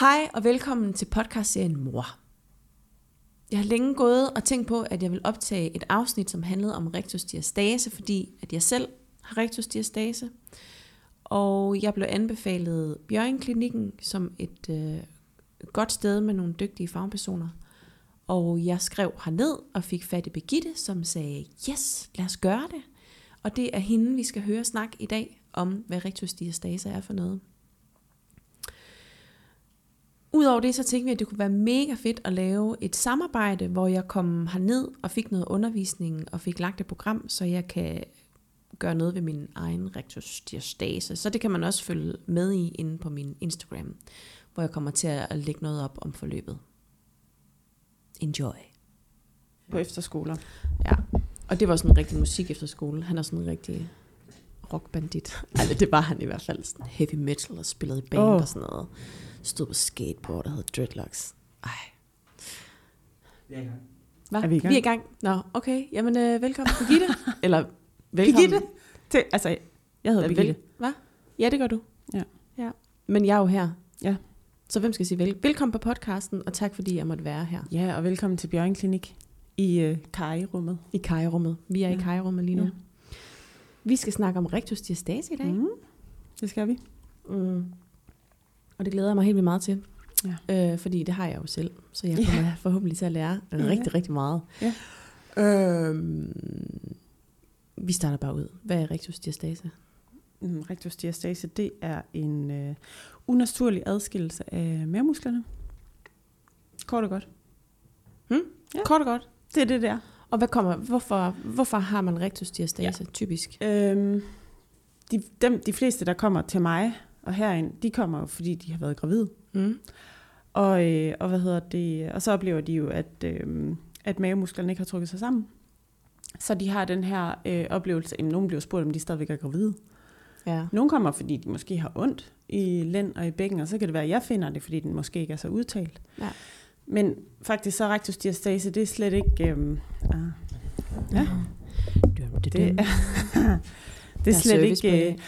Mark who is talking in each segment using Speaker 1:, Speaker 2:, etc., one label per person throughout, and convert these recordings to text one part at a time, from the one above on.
Speaker 1: Hej og velkommen til podcastserien Mor. Jeg har længe gået og tænkt på, at jeg vil optage et afsnit, som handlede om rektusdiastase, fordi at jeg selv har rektusdiastase. Og jeg blev anbefalet Bjørnklinikken som et øh, godt sted med nogle dygtige fagpersoner. Og jeg skrev herned og fik fat i Begitte, som sagde, yes, lad os gøre det. Og det er hende, vi skal høre snak i dag om, hvad rektusdiastase er for noget. Udover det, så tænkte vi, at det kunne være mega fedt at lave et samarbejde, hvor jeg kom herned og fik noget undervisning og fik lagt et program, så jeg kan gøre noget ved min egen rektusdiastase. Så det kan man også følge med i inde på min Instagram, hvor jeg kommer til at lægge noget op om forløbet. Enjoy.
Speaker 2: På efterskoler.
Speaker 1: Ja, og det var sådan en rigtig musik efter skole. Han er sådan en rigtig rockbandit. Altså, det var han i hvert fald. Sådan heavy metal og spillede i band oh. og sådan noget. Stod på skateboard og havde dreadlocks. Ej.
Speaker 3: Vi er i gang.
Speaker 1: Hva?
Speaker 2: Er vi i gang?
Speaker 1: Vi er i gang. Nå, okay. Jamen, øh, velkommen Birgitte. Eller velkommen.
Speaker 2: Birgitte? Til, altså, jeg hedder Birgitte.
Speaker 1: Hvad? Ja, det gør du.
Speaker 2: Ja.
Speaker 1: ja. Men jeg er jo her.
Speaker 2: Ja.
Speaker 1: Så hvem skal sige vel? Velkommen på podcasten, og tak fordi jeg måtte være her
Speaker 2: Ja, og velkommen til Bjørnklinik i øh, Kaj-rummet.
Speaker 1: i Kajerummet. Vi er ja. i. Kajerummet lige nu.
Speaker 2: Ja.
Speaker 1: Vi skal snakke om rektusdiastase i dag.
Speaker 2: Mm. Det skal vi.
Speaker 1: Mm. Og det glæder jeg mig helt vildt meget til.
Speaker 2: Ja.
Speaker 1: Øh, fordi det har jeg jo selv. Så jeg
Speaker 2: Ja.
Speaker 1: kommer forhåbentlig til at lære
Speaker 2: Ja.
Speaker 1: rigtig, rigtig meget.
Speaker 2: Ja.
Speaker 1: Øhm, vi starter bare ud. Hvad er rektusdiastase?
Speaker 2: Mm, rektusdiastase, det er en øh, unaturlig adskillelse af mavemusklerne. Kort og godt.
Speaker 1: Hmm?
Speaker 2: Ja.
Speaker 1: Ja. Kort og godt.
Speaker 2: Det er det der.
Speaker 1: Og hvad kommer, hvorfor, hvorfor har man rektusdiastase ja. typisk?
Speaker 2: Øhm, de, dem, de fleste, der kommer til mig og herind, de kommer jo, fordi de har været gravide.
Speaker 1: Mm.
Speaker 2: Og, øh, og, hvad hedder det, og så oplever de jo, at, øh, at mavemusklerne ikke har trukket sig sammen. Så de har den her øh, oplevelse, at nogen bliver spurgt, om de stadigvæk er gravide.
Speaker 1: Ja.
Speaker 2: Nogle kommer, fordi de måske har ondt i lænd og i bækken, og så kan det være, at jeg finder det, fordi den måske ikke er så udtalt.
Speaker 1: Ja.
Speaker 2: Men faktisk så er rektusdiastase, det er slet ikke... Øh, ah, ja, det er, det er slet ikke... Øh,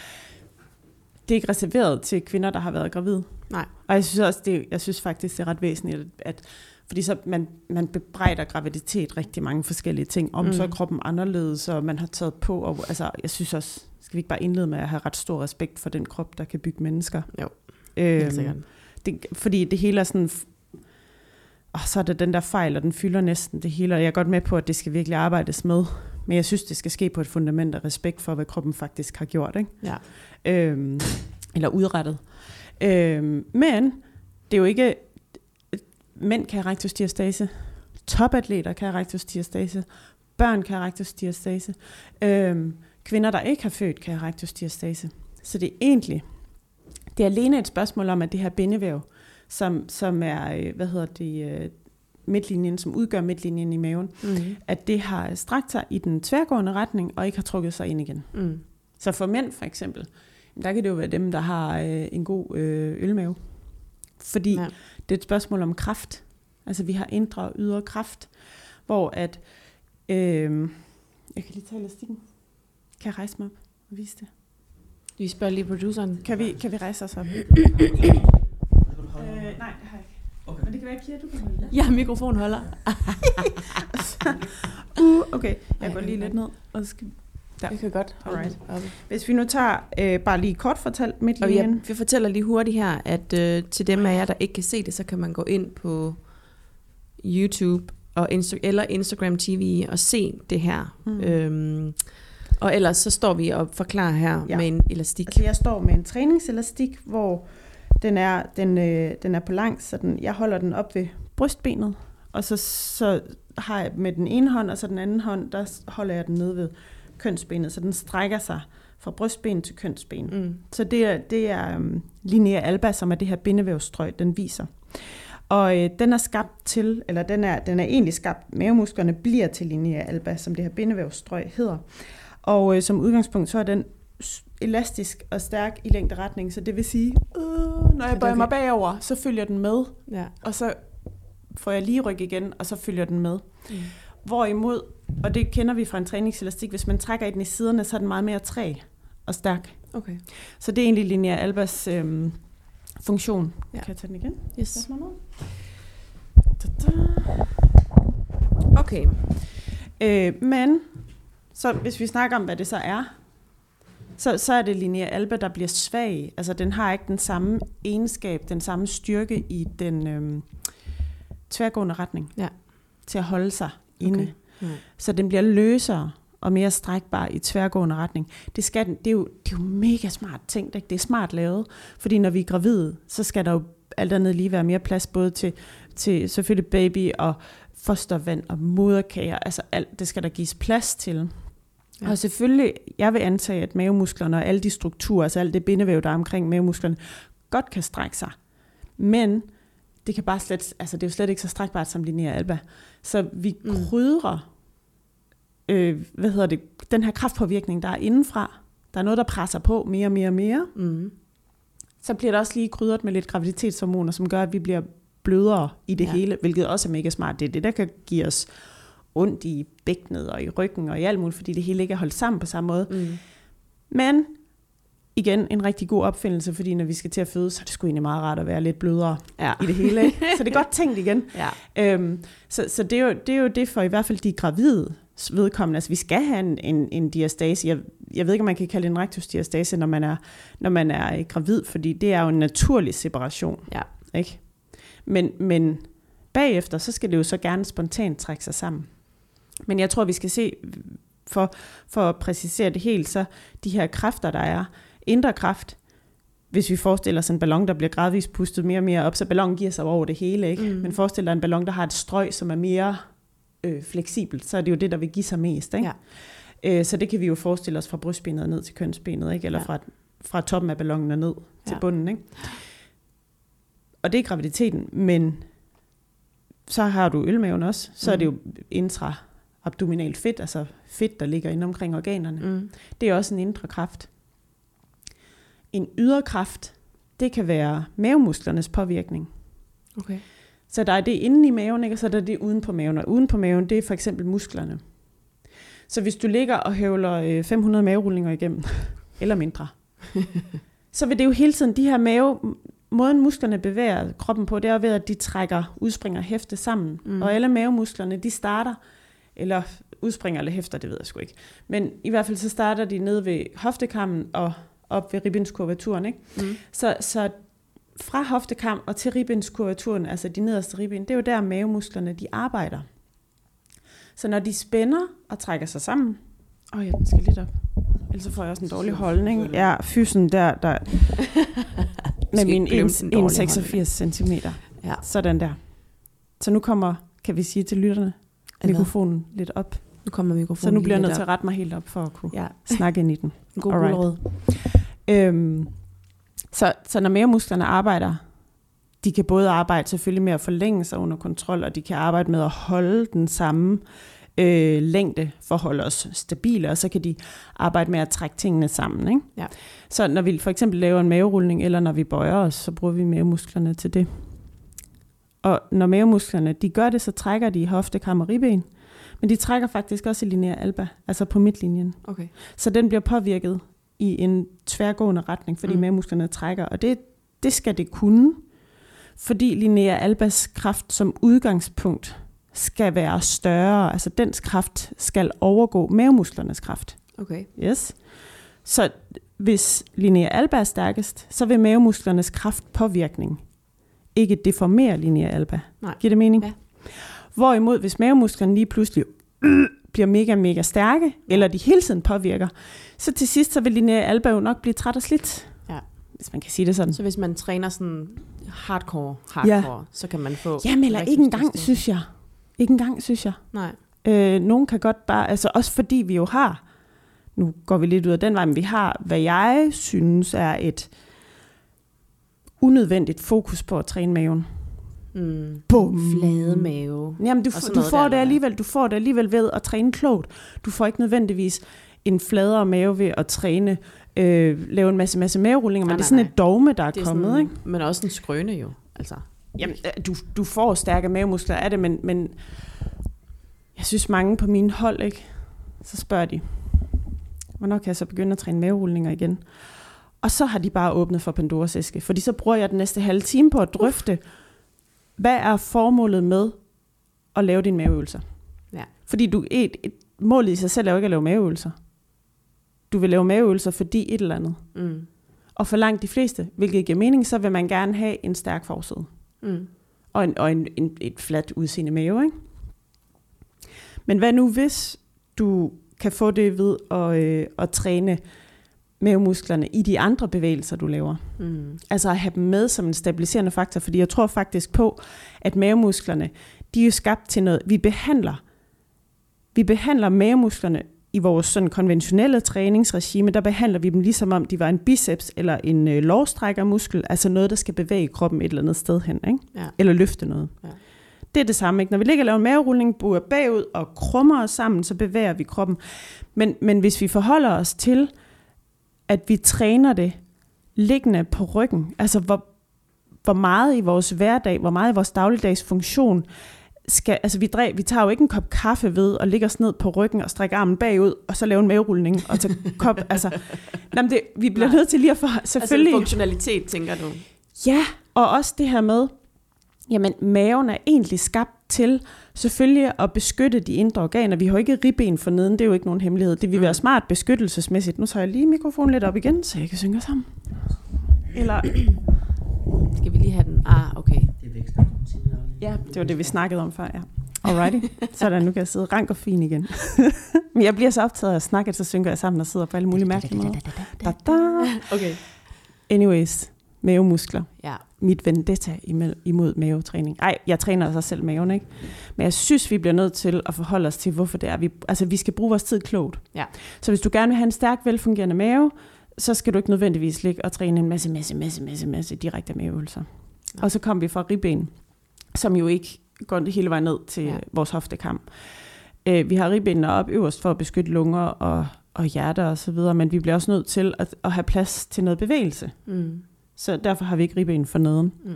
Speaker 2: det er ikke reserveret til kvinder, der har været gravide.
Speaker 1: Nej.
Speaker 2: Og jeg synes også, det, jeg synes faktisk, det er ret væsentligt, at, fordi så man, man bebrejder graviditet rigtig mange forskellige ting. Om mm.
Speaker 1: Mm.
Speaker 2: så er kroppen anderledes, og man har taget på. Og, altså, jeg synes også, skal vi ikke bare indlede med at have ret stor respekt for den krop, der kan bygge mennesker?
Speaker 1: Jo,
Speaker 2: øhm, det, fordi det hele er sådan... Og så er det den der fejl, og den fylder næsten det hele. Og jeg er godt med på, at det skal virkelig arbejdes med. Men jeg synes, det skal ske på et fundament af respekt for, hvad kroppen faktisk har gjort. Ikke?
Speaker 1: Ja.
Speaker 2: øhm, eller udrettet. Øhm, men det er jo ikke, mænd kan have rektusdiastase, topatleter kan have rektusdiastase, børn kan have rektusdiastase, øhm, kvinder, der ikke har født, kan have rektusdiastase. Så det er egentlig, det er alene et spørgsmål om, at det her bindevæv, som, som er, øh, hvad hedder det, øh, midtlinjen, som udgør midtlinjen i maven,
Speaker 1: Mm.
Speaker 2: at det har strakt sig i den tværgående retning, og ikke har trukket sig ind igen.
Speaker 1: Mm.
Speaker 2: Så for mænd for eksempel, der kan det jo være dem, der har øh, en god øh, ølmave. Fordi ja. Det er et spørgsmål om kraft. Altså vi har indre og ydre kraft, hvor at, øh, jeg kan lige tage elastikken. Kan jeg rejse mig op og vise det?
Speaker 1: Vi spørger lige produceren.
Speaker 2: Kan vi, kan vi rejse os op? Øh, nej, det har jeg ikke.
Speaker 3: Okay.
Speaker 2: Men det kan være, Kira, du kan holde det.
Speaker 1: Ja, mikrofonholder.
Speaker 2: Uh, okay, jeg går lige
Speaker 1: er
Speaker 2: lidt ned. Og skal... Der.
Speaker 1: Vi kan godt holde
Speaker 2: Alright.
Speaker 1: oppe.
Speaker 2: Hvis vi nu tager øh, bare lige kort fortalt
Speaker 1: Og jeg,
Speaker 2: midtlinjen.
Speaker 1: jeg fortæller lige hurtigt her, at øh, til dem af jer, der ikke kan se det, så kan man gå ind på YouTube og Insta- eller Instagram TV og se det her.
Speaker 2: Mm.
Speaker 1: Øhm, og ellers så står vi og forklarer her
Speaker 2: ja.
Speaker 1: med en elastik.
Speaker 2: Altså jeg står med en træningselastik, hvor den er, den, øh, den er på langs, så den, jeg holder den op ved brystbenet, og så, så har jeg med den ene hånd, og så den anden hånd, der holder jeg den nede ved kønsbenet, så den strækker sig fra brystben til kønsben. Mm. Så det er, det er um, linea alba, som er det her bindevævstrøg, den viser. Og øh, den er skabt til, eller den er, den er egentlig skabt, mavemusklerne bliver til linea alba, som det her bindevævstrøg hedder. Og øh, som udgangspunkt, så er den elastisk og stærk i længderetning, så det vil sige, øh, når jeg bøjer mig
Speaker 1: okay?
Speaker 2: bagover, så følger den med,
Speaker 1: Ja.
Speaker 2: og så får jeg lige ryg igen, og så følger den med.
Speaker 1: Mm.
Speaker 2: Hvorimod, og det kender vi fra en træningselastik, hvis man trækker i den i siderne, så er den meget mere træ og stærk.
Speaker 1: Okay.
Speaker 2: Så det er egentlig Linea Albers øhm, funktion.
Speaker 1: Ja.
Speaker 2: Kan jeg tage den igen?
Speaker 1: Yes.
Speaker 2: Da-da.
Speaker 1: Okay.
Speaker 2: Øh, men, så hvis vi snakker om, hvad det så er, så, så er det linea alba, der bliver svag. Altså, den har ikke den samme egenskab, den samme styrke i den øhm, tværgående retning
Speaker 1: Ja.
Speaker 2: til at holde sig inde.
Speaker 1: Okay. Ja.
Speaker 2: Så den bliver løsere og mere strækbar i tværgående retning. Det, skal den, det, er jo, det er jo mega smart tænkt. Ikke? Det er smart lavet, fordi når vi er gravide, så skal der jo alt andet lige være mere plads både til, til selvfølgelig baby og fostervand og moderkager. Altså alt, det skal der gives plads til.
Speaker 1: Ja.
Speaker 2: Og selvfølgelig, jeg vil antage, at mavemusklerne og alle de strukturer, altså alt det bindevæv, der er omkring mavemusklerne, godt kan strække sig. Men det kan bare slet, altså det er jo slet ikke så strækbart som linea alba. Så vi
Speaker 1: Mm.
Speaker 2: krydrer øh, hvad hedder det, den her kraftpåvirkning, der er indenfra. Der er noget, der presser på mere og mere og mere.
Speaker 1: Mm.
Speaker 2: Så bliver der også lige krydret med lidt graviditetshormoner, som gør, at vi bliver blødere i det
Speaker 1: ja.
Speaker 2: hele, hvilket også er mega smart. Det er det, der kan give os ondt i bækkenet og i ryggen og i alt muligt, fordi det hele ikke er holdt sammen på samme måde.
Speaker 1: Mm.
Speaker 2: Men igen, en rigtig god opfindelse, fordi når vi skal til at føde, så er det sgu egentlig meget rart at være lidt blødere
Speaker 1: Ja.
Speaker 2: i det hele. Ikke? Så det er godt tænkt igen.
Speaker 1: Ja.
Speaker 2: Øhm, så så det, er jo, det er jo det for i hvert fald de gravide vedkommende. Altså vi skal have en, en, en diastase. Jeg, jeg ved ikke, om man kan kalde det en rektusdiastase, når man er, når man er øh, gravid, fordi det er jo en naturlig separation.
Speaker 1: Ja.
Speaker 2: Ikke? Men, men bagefter, så skal det jo så gerne spontant trække sig sammen. Men jeg tror, vi skal se, for, for at præcisere det helt, så de her kræfter, der er, indre kraft, hvis vi forestiller os en ballon, der bliver gradvist pustet mere og mere op, så ballonen giver sig over det hele, ikke?
Speaker 1: Mm.
Speaker 2: Mm. Men forestil dig en ballon, der har et strøg, som er mere øh, fleksibelt, så er det jo det, der vil give sig mest, ikke?
Speaker 1: Ja.
Speaker 2: Øh, så det kan vi jo forestille os fra brystbenet ned til kønsbenet, ikke? Eller
Speaker 1: Ja.
Speaker 2: fra, fra toppen af ballonen og ned til
Speaker 1: Ja.
Speaker 2: bunden, ikke? Og det er graviditeten, men så har du ølmaven også, så er det jo intraabdominalt fedt, altså fedt, der ligger inde omkring organerne.
Speaker 1: Mm.
Speaker 2: Det er også en indre kraft. En ydre kraft, det kan være mavemusklernes påvirkning.
Speaker 1: Okay.
Speaker 2: Så der er det inde i maven, ikke? og så er der det uden på maven. Og uden på maven, det er for eksempel musklerne. Så hvis du ligger og høvler øh, 500 maverullinger igennem, eller mindre, så vil det jo hele tiden, de her mave, måden musklerne bevæger kroppen på, det er ved, at de trækker, udspringer hæfte sammen.
Speaker 1: Mm.
Speaker 2: Mm. Og alle mavemusklerne, de starter, eller udspringer eller hæfter, det ved jeg sgu ikke. Men i hvert fald så starter de ned ved hoftekammen og op ved ribbenskurvaturen, ikke?
Speaker 1: Mm.
Speaker 2: Så, så fra hoftekam og til ribbenskurvaturen, altså de nederste ribben, det er jo der mavemusklerne, de arbejder. Så når de spænder og trækker sig sammen, åh oh ja, den skal lidt op, ellers så får jeg også en dårlig holdning. Ja, fysen der, der med min
Speaker 1: ikke glemme den dårlige
Speaker 2: 1,86 cm.
Speaker 1: Ja.
Speaker 2: Sådan der. Så nu kommer, kan vi sige til lytterne,
Speaker 1: Hvad?
Speaker 2: mikrofonen lidt op.
Speaker 1: Nu kommer mikrofonen
Speaker 2: Så nu bliver jeg nødt til at rette mig helt op for at kunne.
Speaker 1: Ja,
Speaker 2: snakke ind i den.
Speaker 1: en god gulerod.
Speaker 2: Øhm, så, så når mavemusklerne arbejder, de kan både arbejde selvfølgelig med at forlænge sig under kontrol, og de kan arbejde med at holde den samme øh, længde for at holde os stabile, og så kan de arbejde med at trække tingene sammen. Ikke?
Speaker 1: Ja.
Speaker 2: Så når vi for eksempel laver en maverulning, eller når vi bøjer os, så bruger vi mavemusklerne til det. Og når mavemusklerne de gør det, så trækker de i hoftekam og ribben, men de trækker faktisk også i linea alba, altså på midtlinjen.
Speaker 1: Okay.
Speaker 2: Så den bliver påvirket i en tværgående retning, fordi
Speaker 1: mm.
Speaker 2: mavemusklerne trækker. Og det, det skal det kunne, fordi linea albas kraft som udgangspunkt skal være større. Altså dens kraft skal overgå mavemusklernes kraft.
Speaker 1: Okay.
Speaker 2: Yes. Så hvis linea alba er stærkest, så vil mavemusklernes kraftpåvirkning ikke deformere linea alba.
Speaker 1: Nej.
Speaker 2: Giver det mening?
Speaker 1: Ja.
Speaker 2: Hvorimod, hvis mavemusklerne lige pludselig øh, bliver mega, mega stærke, eller de hele tiden påvirker, så til sidst så vil linea alba jo nok blive træt og slidt.
Speaker 1: Ja.
Speaker 2: Hvis man kan sige det sådan.
Speaker 1: Så hvis man træner sådan hardcore, hardcore, ja. så kan man få...
Speaker 2: Jamen, eller ikke engang, synes jeg. Ikke engang, synes jeg.
Speaker 1: Nej.
Speaker 2: Øh, nogen kan godt bare, altså også fordi vi jo har, nu går vi lidt ud af den vej, men vi har, hvad jeg synes er et unødvendigt fokus på at træne maven.
Speaker 1: Mm.
Speaker 2: Bum.
Speaker 1: Flade mave.
Speaker 2: Jamen, du, du får
Speaker 1: der,
Speaker 2: det alligevel, du får det alligevel ved at træne klogt. Du får ikke nødvendigvis en fladere mave ved at træne, øh, lave en masse, masse maverullinger, men
Speaker 1: Nej,
Speaker 2: det er sådan
Speaker 1: nej.
Speaker 2: et dogme, der er,
Speaker 1: Det er
Speaker 2: kommet,
Speaker 1: sådan,
Speaker 2: ikke?
Speaker 1: Men også en skrøne jo. Altså.
Speaker 2: Jamen, øh, du, du får stærke mavemuskler af det, men, men jeg synes mange på mine hold, ikke? Så spørger de, hvornår kan jeg så begynde at træne maverulninger igen? Og så har de bare åbnet for Pandoras æske, fordi så bruger jeg den næste halve time på at drøfte, hvad er formålet med at lave dine maveøvelser?
Speaker 1: Ja.
Speaker 2: Fordi du, et, et, målet i sig selv er jo ikke at lave maveøvelser. Du vil lave maveøvelser, fordi et eller andet.
Speaker 1: Mm.
Speaker 2: Og for langt de fleste, hvilket giver mening, så vil man gerne have en stærk forside.
Speaker 1: Mm.
Speaker 2: Og, en, og en, en, et fladt udseende mave. Ikke? Men hvad nu, hvis du kan få det ved at, øh, at træne mavemusklerne i de andre bevægelser, du laver?
Speaker 1: Mm.
Speaker 2: Altså at have dem med som en stabiliserende faktor, fordi jeg tror faktisk på, at mavemusklerne, de er jo skabt til noget, vi behandler. Vi behandler mavemusklerne i vores sådan konventionelle træningsregime, der behandler vi dem ligesom om de var en biceps eller en øh, lårstrækkermuskel, altså noget, der skal bevæge kroppen et eller andet sted hen, ikke?
Speaker 1: Ja.
Speaker 2: eller løfte noget.
Speaker 1: Ja.
Speaker 2: Det er det samme, ikke? Når vi ligger og laver en maverulling, buer bagud og krummer os sammen, så bevæger vi kroppen. Men, men hvis vi forholder os til, at vi træner det liggende på ryggen, altså hvor, hvor meget i vores hverdag, hvor meget i vores dagligdags funktion, skal, altså vi, dræ, vi tager jo ikke en kop kaffe ved at ligge os ned på ryggen og strække armen bagud, og så lave en maverulning og tage kop, altså, jamen det, vi bliver nødt til lige at få, selvfølgelig,
Speaker 1: Altså funktionalitet, tænker du?
Speaker 2: Ja, og også det her med, jamen maven er egentlig skabt til selvfølgelig at beskytte de indre organer. Vi har jo ikke ribben for neden, det er jo ikke nogen hemmelighed. Det vil være
Speaker 1: Mm.
Speaker 2: smart beskyttelsesmæssigt. Nu tager jeg lige mikrofonen lidt op igen, så jeg kan synge sammen. Eller,
Speaker 1: Skal vi lige have den? Ah, okay.
Speaker 3: Det er vækst, der kommer tidligere.
Speaker 2: ja, det var det, vi snakkede om før, ja. Alrighty. Sådan, nu kan jeg sidde rank og fin igen. Men jeg bliver så optaget af at snakke, at så synker jeg sammen og sidder på alle mulige mærkelige måder. Da, da.
Speaker 1: Okay.
Speaker 2: Anyways, mavemuskler.
Speaker 1: Ja.
Speaker 2: Mit vendetta imod, mavetræning. Ej, jeg træner altså selv maven, ikke? Men jeg synes, vi bliver nødt til at forholde os til, hvorfor det er. Vi, altså, vi skal bruge vores tid klogt.
Speaker 1: Ja.
Speaker 2: Så hvis du gerne vil have en stærk, velfungerende mave, så skal du ikke nødvendigvis ligge og træne en masse, masse, masse, masse, masse direkte maveøvelser.
Speaker 1: Nej.
Speaker 2: Og så kommer vi fra ribben, som jo ikke går hele vejen ned til
Speaker 1: Ja.
Speaker 2: ja. vores hoftekam. Øh, vi har ribbenene op øverst for at beskytte lunger og, og hjerter og så videre, men vi bliver også nødt til at, at have plads til noget bevægelse.
Speaker 1: Mm.
Speaker 2: Så derfor har vi ikke ribben for neden.
Speaker 1: Mm.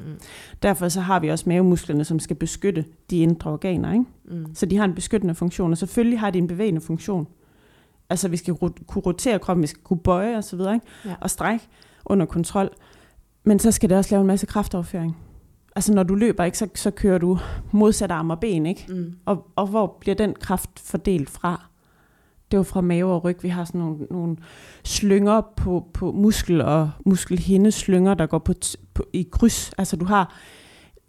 Speaker 2: Derfor så har vi også mavemusklerne, som skal beskytte de indre organer. Ikke?
Speaker 1: Mm.
Speaker 2: Så de har en beskyttende funktion, og selvfølgelig har de en bevægende funktion. Altså vi skal ro- kunne rotere kroppen, vi skal kunne bøje og så videre, ikke?
Speaker 1: Ja.
Speaker 2: og strække under kontrol. Men så skal det også lave en masse kraftoverføring. Altså når du løber, ikke, så, så kører du modsat arm og ben, ikke?
Speaker 1: Mm.
Speaker 2: Og, og hvor bliver den kraft fordelt fra? Det er jo fra mave og ryg. Vi har sådan nogle, nogle slynger på, på muskel og muskelhindeslynger, der går på, på, i kryds. Altså du har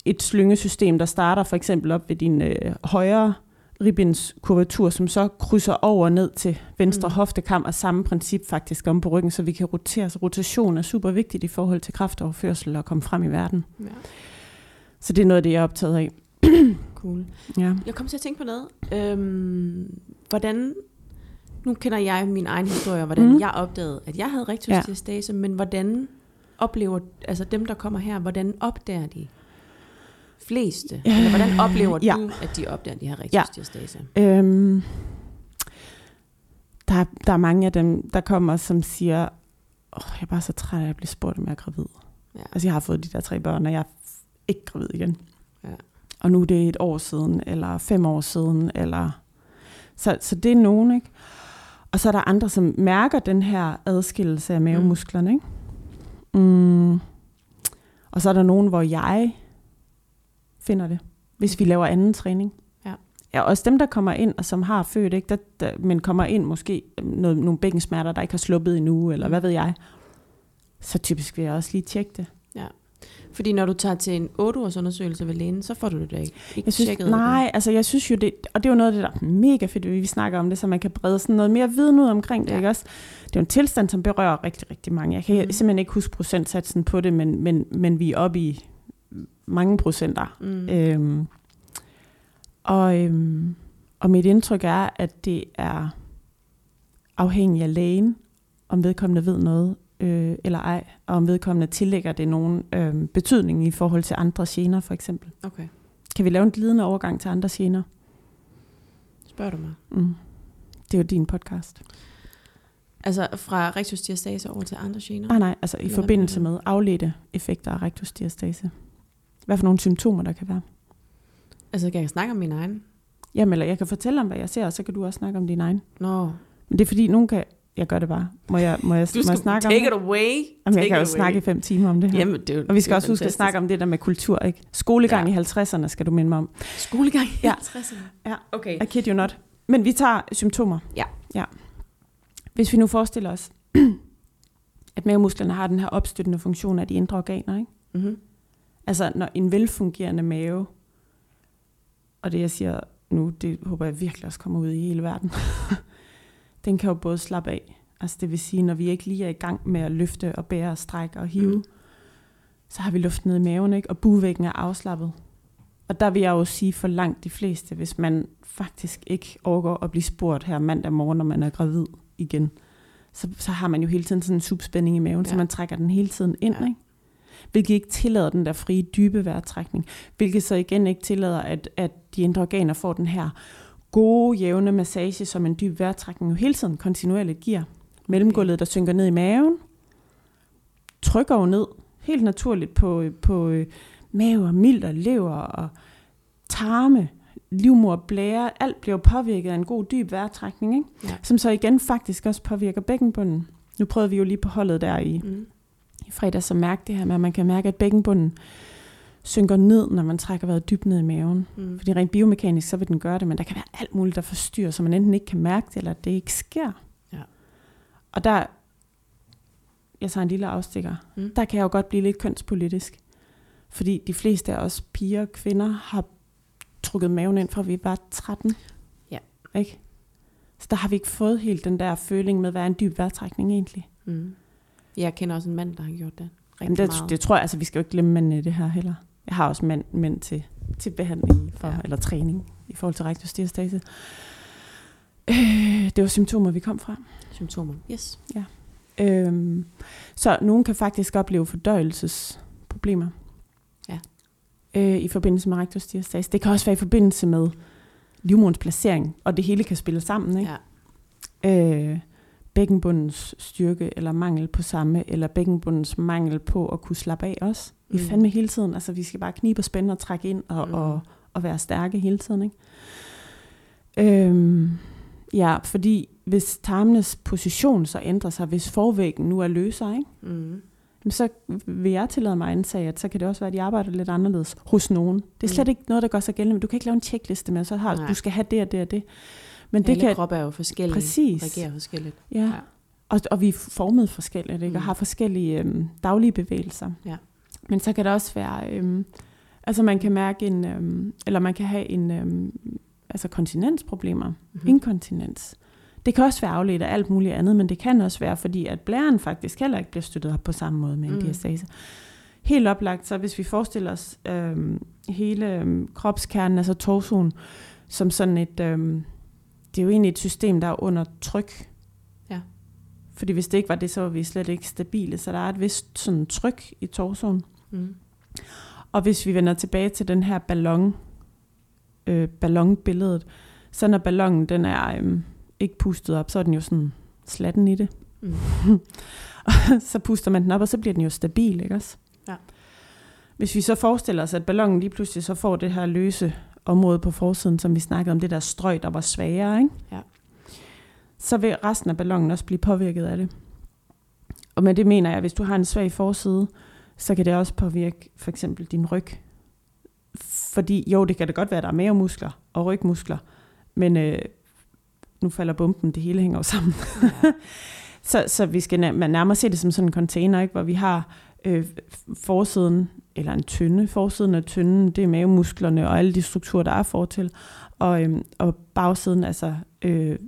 Speaker 2: et slyngesystem, der starter for eksempel op ved din øh, højre ribbens kurvatur, som så krydser over ned til venstre
Speaker 1: Mm.
Speaker 2: mm. hoftekam, og samme princip faktisk om på ryggen, så vi kan rotere. Så rotation er super vigtigt i forhold til kraftoverførsel og komme frem i verden.
Speaker 1: Ja.
Speaker 2: Så det er noget af det, jeg er optaget af.
Speaker 1: Cool.
Speaker 2: Ja.
Speaker 1: Jeg kom til at tænke på noget. Øhm, hvordan, nu kender jeg min egen historie, og hvordan mm. Jeg opdagede, at jeg havde rektusdiastase, ja. men hvordan oplever, altså dem, der kommer her, hvordan opdager de fleste? Eller hvordan oplever
Speaker 2: ja.
Speaker 1: du, at de opdager, at de har rektusdiastase?
Speaker 2: Øhm, der, er- der er mange af dem, der kommer, som siger, åh, jeg er bare så træt af at blive spurgt, om jeg er gravid.
Speaker 1: Ja.
Speaker 2: Altså, jeg har fået de der tre børn, og jeg er ikke gravid igen.
Speaker 1: Ja.
Speaker 2: Og nu er det et år siden, eller fem år siden, eller... Så, så det er nogen, ikke? Og så er der andre, som mærker den her adskillelse af mavemusklerne, ikke? Mm. Og så er der nogen, hvor jeg finder det, hvis vi laver anden træning.
Speaker 1: Ja.
Speaker 2: Ja, også dem, der kommer ind, og som har født, ikke? Der, der, men kommer ind måske noget, nogle bækkensmerter, der ikke har sluppet endnu, eller hvad ved jeg. Så typisk vil jeg også lige tjekke det.
Speaker 1: Fordi når du tager til en 8-års undersøgelse ved lægen, så får du det da ikke, ikke
Speaker 2: Jeg synes,
Speaker 1: tjekket.
Speaker 2: nej, altså jeg synes jo det, og det er jo noget af det, der er mega fedt, at vi snakker om det, så man kan brede sådan noget mere viden ud omkring det,
Speaker 1: Ja.
Speaker 2: ikke også? Det er jo en tilstand, som berører rigtig, rigtig mange. Jeg kan mm. simpelthen ikke huske procentsatsen på det, men, men, men vi er oppe i mange procenter.
Speaker 1: Mm.
Speaker 2: Øhm, og, øhm, og mit indtryk er, at det er afhængigt af lægen, om vedkommende ved noget øh, eller ej, og om vedkommende tillægger det nogen øh, betydning i forhold til andre gener, for eksempel.
Speaker 1: Okay,
Speaker 2: Kan vi lave en glidende overgang til andre gener?
Speaker 1: spørger du mig.
Speaker 2: Mm. Det er jo din podcast.
Speaker 1: Altså fra rektusdiastase over til andre gener?
Speaker 2: Nej, nej, altså i
Speaker 1: Eller
Speaker 2: forbindelse med afledte effekter af rektusdiastase. Hvad for nogle symptomer, der kan være?
Speaker 1: Altså kan jeg snakke om min egen?
Speaker 2: Jamen, eller jeg kan fortælle om, hvad jeg ser, og så kan du også snakke om din egen.
Speaker 1: Nå,
Speaker 2: Men det er fordi, nogen kan... jeg gør det bare. Må jeg, må jeg,
Speaker 1: Du
Speaker 2: må jeg snakke om
Speaker 1: take
Speaker 2: det?
Speaker 1: it away.
Speaker 2: Jamen, jeg
Speaker 1: Take
Speaker 2: kan jo
Speaker 1: it
Speaker 2: snakke i
Speaker 1: away.
Speaker 2: fem timer om det her.
Speaker 1: Jamen, det er
Speaker 2: og vi skal også huske at
Speaker 1: fantastisk.
Speaker 2: snakke om det der med kultur, ikke? Skolegang
Speaker 1: Ja.
Speaker 2: i 50'erne skal du minde mig om.
Speaker 1: Skolegang i
Speaker 2: Ja.
Speaker 1: 50'erne.
Speaker 2: Ja.
Speaker 1: Okay.
Speaker 2: I kid you not. Men vi tager symptomer.
Speaker 1: Ja.
Speaker 2: ja. Hvis vi nu forestiller os, at mavemusklerne har den her opstøttende funktion af de indre organer, ikke?
Speaker 1: Mm-hmm.
Speaker 2: Altså, når en velfungerende mave, og det jeg siger nu, det håber jeg virkelig også kommer ud i hele verden, den kan jo både slappe af. Altså det vil sige, når vi ikke lige er i gang med at løfte og bære og strække og hive,
Speaker 1: Mm.
Speaker 2: så har vi luft ned i maven, ikke? og buvæggen er afslappet. Og der vil jeg jo sige for langt de fleste, hvis man faktisk ikke overgår at blive spurgt her mandag morgen, når man er gravid igen, så, så har man jo hele tiden sådan en subspænding i maven, ja. så man trækker den hele tiden ind,
Speaker 1: ja.
Speaker 2: ikke? hvilket ikke tillader den der frie, dybe vejrtrækning, hvilket så igen ikke tillader, at, at de indre organer får den her gode, jævne massage, som en dyb vejrtrækning jo hele tiden kontinuerligt giver. Mellemgulvet, der synker ned i maven, trykker jo ned helt naturligt på, på øh, mave og mild og lever og tarme, livmor, blære, alt bliver påvirket af en god dyb vejrtrækning, ikke?
Speaker 1: Ja.
Speaker 2: som så igen faktisk også påvirker bækkenbunden. Nu prøvede vi jo lige på holdet der i,
Speaker 1: Mm.
Speaker 2: i fredags at mærke det her med, at man kan mærke, at bækkenbunden synker ned, når man trækker vejret dybt ned i maven.
Speaker 1: Mm.
Speaker 2: Fordi rent biomekanisk, så vil den gøre det, men der kan være alt muligt, der forstyrrer, så man enten ikke kan mærke det, eller det ikke sker.
Speaker 1: Ja.
Speaker 2: Og der, jeg tager en lille afstikker,
Speaker 1: Mm.
Speaker 2: der kan jeg jo godt blive lidt kønspolitisk. Fordi de fleste af os piger og kvinder har trukket maven ind fra vi var 13.
Speaker 1: Ja.
Speaker 2: Ikke? Så der har vi ikke fået helt den der føling med, hvad er en dyb vejrtrækning egentlig.
Speaker 1: Mm. Jeg kender også en mand, der har gjort det. Rigtig
Speaker 2: Jamen det,
Speaker 1: meget.
Speaker 2: det tror jeg, altså vi skal jo ikke glemme mændene i det her heller. Jeg har også mænd, mænd til, til behandling, for,
Speaker 1: Ja.
Speaker 2: ja. eller træning, i forhold til rektusdiastase. Øh, det var symptomer, vi kom fra.
Speaker 1: Symptomer. Yes.
Speaker 2: Øhm, så nogen kan faktisk opleve fordøjelsesproblemer.
Speaker 1: Ja.
Speaker 2: Øh, I forbindelse med rektusdiastase. Det kan også være i forbindelse med livmorens placering, og det hele kan spille sammen. Ikke?
Speaker 1: Ja.
Speaker 2: øh, bækkenbundens styrke eller mangel på samme, eller bækkenbundens mangel på at kunne slappe af også. Vi
Speaker 1: Mm.
Speaker 2: mm. fandme hele tiden, altså vi skal bare knibe og spænde og trække ind og,
Speaker 1: Mm.
Speaker 2: mm. og, og være stærke hele tiden. Ikke? Øhm, ja, fordi hvis tarmenes position så ændrer sig, hvis forvæggen nu er løsere, ikke?
Speaker 1: Mm.
Speaker 2: Jamen, så vil jeg tillade mig at antage, at så kan det også være, at de arbejder lidt anderledes hos nogen. Det er slet
Speaker 1: Mm.
Speaker 2: ikke noget, der gør sig gældende. Du kan ikke lave en checkliste med, så har
Speaker 1: Nej.
Speaker 2: du skal have det og det og det. Men det
Speaker 1: Alle
Speaker 2: kan,
Speaker 1: kroppe er jo forskellige.
Speaker 2: Præcis.
Speaker 1: Reagerer forskelligt.
Speaker 2: Ja.
Speaker 1: Ja.
Speaker 2: ja. Og, og vi er formet forskelligt, ikke?
Speaker 1: Mm.
Speaker 2: og har forskellige øhm, daglige bevægelser.
Speaker 1: Ja.
Speaker 2: Men så kan der også være, øhm, altså man kan mærke en, øhm, eller man kan have en, øhm, altså kontinensproblemer,
Speaker 1: Mhm.
Speaker 2: mm. inkontinens. Det kan også være afledt af alt muligt andet, men det kan også være, fordi at blæren faktisk heller ikke bliver støttet op på samme måde med en
Speaker 1: Mm.
Speaker 2: mm. diastase. Helt oplagt, så hvis vi forestiller os øhm, hele øhm, kropskernen, altså torsoen, som sådan et, øhm, det er jo egentlig et system, der er under tryk.
Speaker 1: Ja.
Speaker 2: Fordi hvis det ikke var det, så var vi slet ikke stabile. Så der er et vist sådan tryk i torsoen.
Speaker 1: Mm.
Speaker 2: Og hvis vi vender tilbage til den her ballon, øh, ballonbilledet, så når ballonen den er øh, ikke pustet op, så er den jo sådan slatten i det.
Speaker 1: Mm.
Speaker 2: Så puster man den op, og så bliver den jo stabil, ikke også?
Speaker 1: Ja.
Speaker 2: Hvis vi så forestiller os, at ballonen lige pludselig så får det her løse område på forsiden, som vi snakkede om, det der strøg, der var svagere, ikke?
Speaker 1: Ja.
Speaker 2: så vil resten af ballonen også blive påvirket af det. Og med det mener jeg, at hvis du har en svag forside, så kan det også påvirke for eksempel din ryg. Fordi jo, det kan da godt være, at der er mavemuskler og rygmuskler, men øh, nu falder bomben, det hele hænger jo sammen.
Speaker 1: Ja.
Speaker 2: Så, så vi skal nær- man nærmere se det som sådan en container, ikke? hvor vi har øh, forsiden, eller en tynde, forsiden af tynden, det er mavemusklerne og alle de strukturer, der er fortil, og, øh, og bagsiden, altså øh,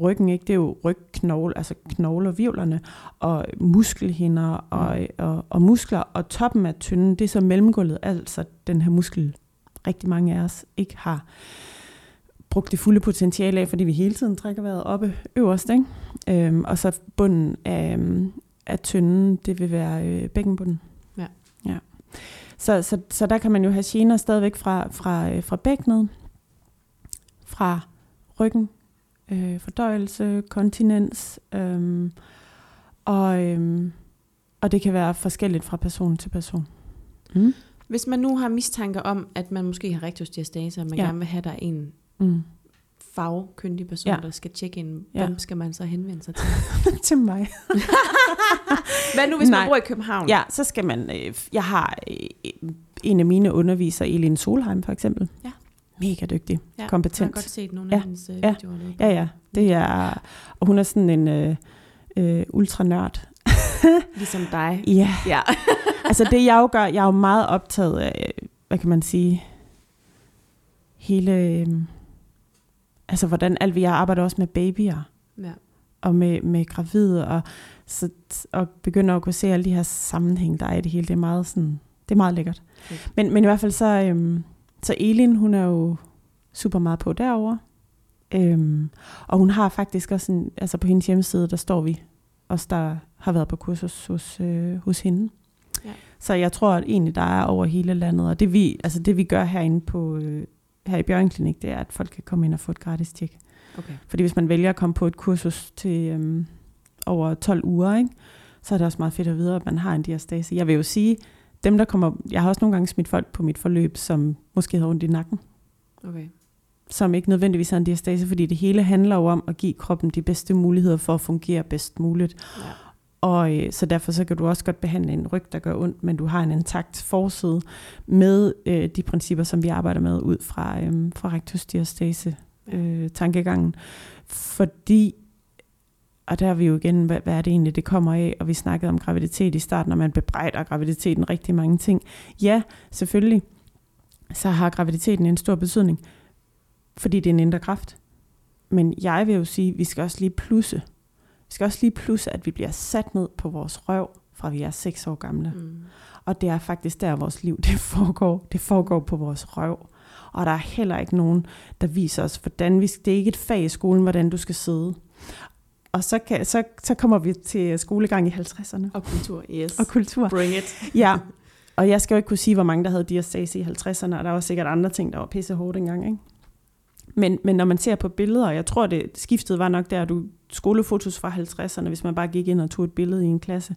Speaker 2: ryggen, ikke? det er jo rygknogle, altså knoglervirvlerne, og muskelhinder og, og, og muskler, og toppen af tynden, det er så mellemgulvet, altså den her muskel, rigtig mange af os ikke har brugt det fulde potentiale af, fordi vi hele tiden trækker vejret oppe øverst, ikke? Øhm, og så bunden af, af tynden, det vil være øh, bækkenbunden.
Speaker 1: Ja.
Speaker 2: ja. Så, så, så der kan man jo have gener stadigvæk fra, fra, øh, fra bækkenet, fra ryggen, øh, fordøjelse, kontinens, øh, og, øh, og det kan være forskelligt fra person til person. Mm.
Speaker 1: Hvis man nu har mistanke om, at man måske har rektusdiastase, og man
Speaker 2: Ja.
Speaker 1: gerne vil have, der er en
Speaker 2: Mm.
Speaker 1: fagkyndig person,
Speaker 2: ja.
Speaker 1: der skal tjekke ind.
Speaker 2: Ja.
Speaker 1: Hvem skal man så henvende sig til?
Speaker 2: til mig.
Speaker 1: Hvad nu, hvis
Speaker 2: Nej.
Speaker 1: man bor i København?
Speaker 2: Ja, så skal man... Øh, jeg har øh, en af mine undervisere, Elin Solheim for eksempel.
Speaker 1: Ja.
Speaker 2: Mega dygtig.
Speaker 1: ja
Speaker 2: kompetent.
Speaker 1: Jeg har godt set nogle
Speaker 2: Ja,
Speaker 1: af hendes øh,
Speaker 2: ja,
Speaker 1: videoer.
Speaker 2: Ja, ja. Det er... Og hun er sådan en øh, øh, ultranørd.
Speaker 1: Ligesom dig.
Speaker 2: Ja.
Speaker 1: Ja.
Speaker 2: altså det jeg jo gør, jeg er jo meget optaget af, øh, hvad kan man sige, hele, øh, altså hvordan alt, jeg arbejder også med babyer,
Speaker 1: ja.
Speaker 2: og med, med gravide, og, så, og begynder at kunne se alle de her sammenhæng, der er i det hele. Det er meget, sådan, det er meget lækkert.
Speaker 1: Okay.
Speaker 2: Men, men i hvert fald så, øhm, så Elin, hun er jo super meget på derovre. Øhm, og hun har faktisk også, en, altså på hendes hjemmeside, der står vi, os der har været på kursus hos, øh, hos hende.
Speaker 1: Ja.
Speaker 2: Så jeg tror at egentlig, der er over hele landet, og det vi, altså det vi gør herinde på, øh, her i Bjørn Klinik, det er, at folk kan komme ind og få et gratis tjek.
Speaker 1: Okay.
Speaker 2: Fordi hvis man vælger at komme på et kursus til øhm, over 12 uger, ikke, så er det også meget fedt at vide, at man har en diastase. Jeg vil jo sige, dem der kommer, jeg har også nogle gange smidt folk på mit forløb, som måske havde ondt i nakken,
Speaker 1: Okay.
Speaker 2: som ikke nødvendigvis har en diastase, fordi det hele handler jo om at give kroppen de bedste muligheder for at fungere bedst muligt.
Speaker 1: Ja.
Speaker 2: Og øh, så derfor så kan du også godt behandle en ryg, der gør ondt, men du har en intakt forside med øh, de principper, som vi arbejder med ud fra, øh, fra rektusdiastase øh, tankegangen. Fordi, og der er vi jo igen, hvad, hvad er det egentlig, det kommer af, og vi snakkede om graviditet i starten, og man bebrejder graviditeten rigtig mange ting. Ja, selvfølgelig, så har graviditeten en stor betydning, fordi det er en indre kraft. Men jeg vil jo sige, at vi skal også lige plusse. Vi skal også lige plusse, at vi bliver sat ned på vores røv, fra vi er 6 år gamle.
Speaker 1: Mm.
Speaker 2: Og det er faktisk der, vores liv det foregår. Det foregår på vores røv. Og der er heller ikke nogen, der viser os, hvordan vi... Det er ikke et fag i skolen, hvordan du skal sidde. Og så, kan, så, så kommer vi til skolegang i 50'erne.
Speaker 1: Og kultur, yes.
Speaker 2: Og kultur.
Speaker 1: Bring it.
Speaker 2: Ja, og jeg skal jo ikke kunne sige, hvor mange der havde diastase i 50'erne, og der var sikkert andre ting, der var pisse hårdt engang, ikke? Men, men når man ser på billeder, og jeg tror, det skiftet var nok der, du skolefotos fra 50'erne, hvis man bare gik ind og tog et billede i en klasse,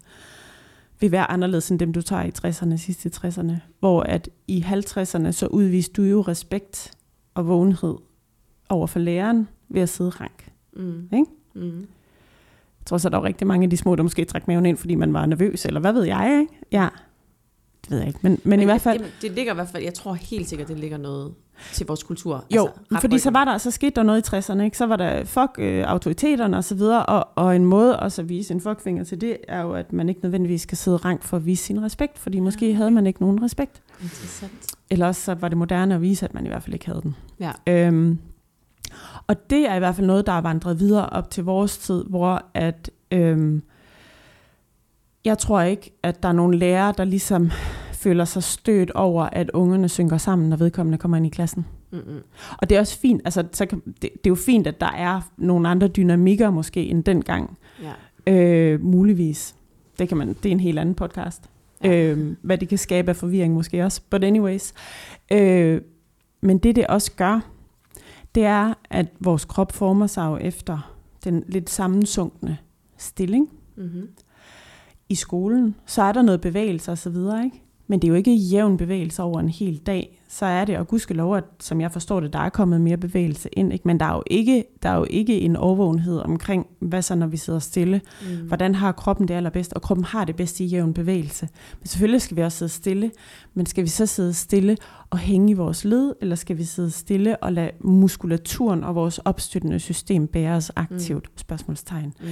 Speaker 2: vil være anderledes end dem, du tager i 60'erne, sidste 60'erne. Hvor at i 50'erne, så udviste du jo respekt og vågenhed over for læreren ved at sidde rank.
Speaker 1: Mm.
Speaker 2: Ikke?
Speaker 1: Mm.
Speaker 2: Jeg tror så, der var rigtig mange af de små, der måske trak maven ind, fordi man var nervøs, eller hvad ved jeg, ikke? Ja, det ved jeg ikke. Men, men, men i hvert fald...
Speaker 1: Jamen, det ligger i hvert fald, jeg tror helt sikkert, det ligger noget til vores kultur.
Speaker 2: Jo,
Speaker 1: altså,
Speaker 2: fordi så var der, så skete der noget i 60'erne, ikke? Så var der fuck øh, autoriteterne og så videre, og, og en måde også at vise en fuckfinger til det, er jo, at man ikke nødvendigvis skal sidde rank for at vise sin respekt, fordi måske havde man ikke nogen respekt.
Speaker 1: Interessant.
Speaker 2: Eller også så var det moderne at vise, at man i hvert fald ikke havde den.
Speaker 1: Ja.
Speaker 2: Øhm, og det er i hvert fald noget, der er vandret videre op til vores tid, hvor at, øhm, jeg tror ikke, at der er nogen lærere, der ligesom føler sig stødt over, at ungerne synker sammen, når vedkommende kommer ind i klassen.
Speaker 1: Mm-mm.
Speaker 2: Og det er også fint, altså så kan, det, det er jo fint, at der er nogle andre dynamikker måske end dengang,
Speaker 1: Ja.
Speaker 2: øh, muligvis. Det, kan man, det er en helt anden podcast.
Speaker 1: Ja.
Speaker 2: Øh, hvad det kan skabe af forvirring måske også. But anyways. Øh, men det det også gør, det er, at vores krop former sig jo efter den lidt sammensunkne stilling
Speaker 1: Mm-hmm.
Speaker 2: i skolen. Så er der noget bevægelse og så videre, ikke? Men det er jo ikke jævn bevægelse over en hel dag. Så er det, og gudskelov, at som jeg forstår det, der er kommet mere bevægelse ind. Ikke? Men der er, jo ikke, der er jo ikke en overvågenhed omkring, hvad så når vi sidder stille.
Speaker 1: Mm.
Speaker 2: Hvordan har kroppen det allerbedst? Og kroppen har det bedst i jævn bevægelse. Men selvfølgelig skal vi også sidde stille. Men skal vi så sidde stille og hænge i vores led, eller skal vi sidde stille og lade muskulaturen og vores opstøttende system bære os aktivt? Mm. Spørgsmålstegn.
Speaker 1: Mm.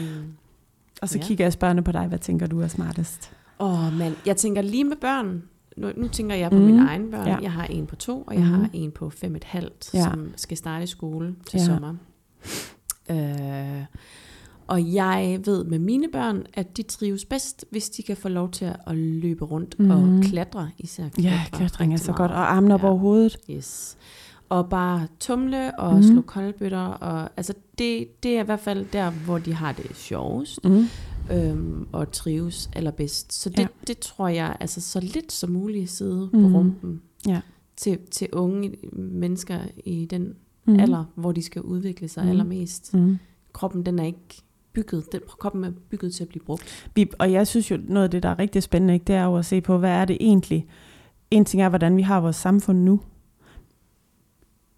Speaker 2: Og så
Speaker 1: Ja.
Speaker 2: kigger jeg spørgende på dig. Hvad tænker du er smartest?
Speaker 1: Åh, oh, mand. Jeg tænker lige med børn. Nu, nu tænker jeg på
Speaker 2: Mhm.
Speaker 1: mine egne børn.
Speaker 2: Ja.
Speaker 1: Jeg har en på to, og jeg
Speaker 2: Mhm.
Speaker 1: har en på fem et halvt,
Speaker 2: Ja.
Speaker 1: som skal starte i skole til
Speaker 2: Ja.
Speaker 1: sommer. Øh, og jeg ved med mine børn, at de trives bedst, hvis de kan få lov til at løbe rundt mm. og
Speaker 2: Mhm.
Speaker 1: klatre, især klatre.
Speaker 2: Ja, klatring er så
Speaker 1: meget.
Speaker 2: godt. Og armene op
Speaker 1: Ja.
Speaker 2: over hovedet.
Speaker 1: Yes. Og bare tumle og mm. slå koldbøtter. Og, altså det, det er i hvert fald der, hvor de har det sjovest
Speaker 2: Mm.
Speaker 1: Øhm, og trives allerbedst. Så det, Ja. det tror jeg, altså så lidt som muligt sidde
Speaker 2: Mhm.
Speaker 1: på rumpen
Speaker 2: Ja.
Speaker 1: til, til unge mennesker i den
Speaker 2: Mm.
Speaker 1: mm. alder, hvor de skal udvikle sig
Speaker 2: Mhm.
Speaker 1: mm. allermest.
Speaker 2: Mm.
Speaker 1: Kroppen, den er ikke bygget, den, kroppen er bygget til at blive brugt.
Speaker 2: Vi, og jeg synes jo, noget af det, der er rigtig spændende, ikke, det er jo at se på, hvad er det egentlig? En ting er, hvordan vi har vores samfund nu.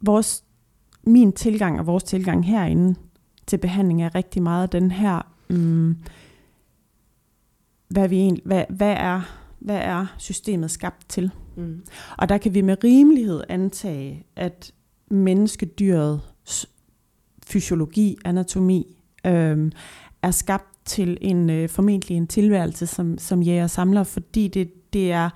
Speaker 2: Vores, min tilgang og vores tilgang herinde til behandling er rigtig meget den her, mm, hvad, vi egentlig, hvad, hvad, er, hvad er systemet skabt til?
Speaker 1: Mm.
Speaker 2: Og der kan vi med rimelighed antage, at menneskedyrets fysiologi, anatomi, øhm, er skabt til en øh, formentlig en tilværelse som, som jæger samler, fordi det, det, er,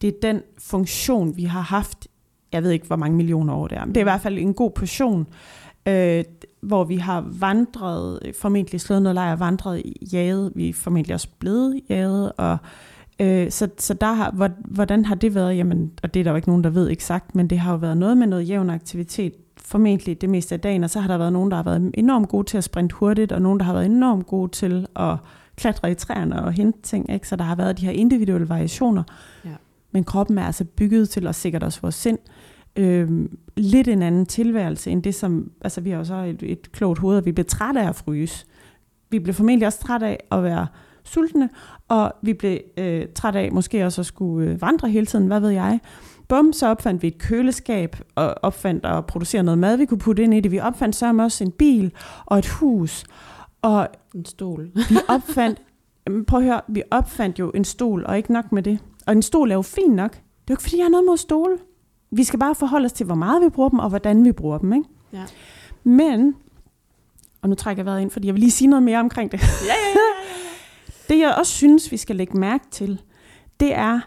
Speaker 2: det er den funktion, vi har haft, jeg ved ikke, hvor mange millioner år det er, men det er i hvert fald en god portion, øh, hvor vi har vandret, formentlig slået noget lejr, vandret jaget, vi er formentlig også blevet jaget, og øh, så, så der har, hvordan har det været? Jamen, og det er der jo ikke nogen, der ved eksakt, men det har jo været noget med noget jævn aktivitet, formentlig det meste af dagen, og så har der været nogen, der har været enormt gode til at sprinte hurtigt, og nogen, der har været enormt gode til at klatre i træerne og hente ting. Ikke? Så der har været de her individuelle variationer. Ja. Men kroppen er altså bygget til, og sikkert også vores sind, øh, lidt en anden tilværelse end det, som... Altså, vi har jo så et, et klogt hoved, og vi bliver trætte af at fryse. Vi bliver formentlig også trætte af at være sultne, og vi blev øh, trætte af måske også at skulle øh, vandre hele tiden, hvad ved jeg. Bum, så opfandt vi et køleskab, og opfandt at producere noget mad, vi kunne putte ind i det. Vi opfandt så også en bil og et hus. Og
Speaker 1: en stol.
Speaker 2: vi opfandt, prøv at høre, vi opfandt jo en stol, og ikke nok med det. Og en stol er jo fin nok. Det er jo ikke, fordi jeg har noget mod stole. Vi skal bare forholde os til, hvor meget vi bruger dem, og hvordan vi bruger dem. Ikke?
Speaker 1: Ja.
Speaker 2: Men, og nu trækker jeg vejret ind, fordi jeg vil lige sige noget mere omkring det.
Speaker 1: Ja, ja, ja, ja.
Speaker 2: det jeg også synes, vi skal lægge mærke til, det er,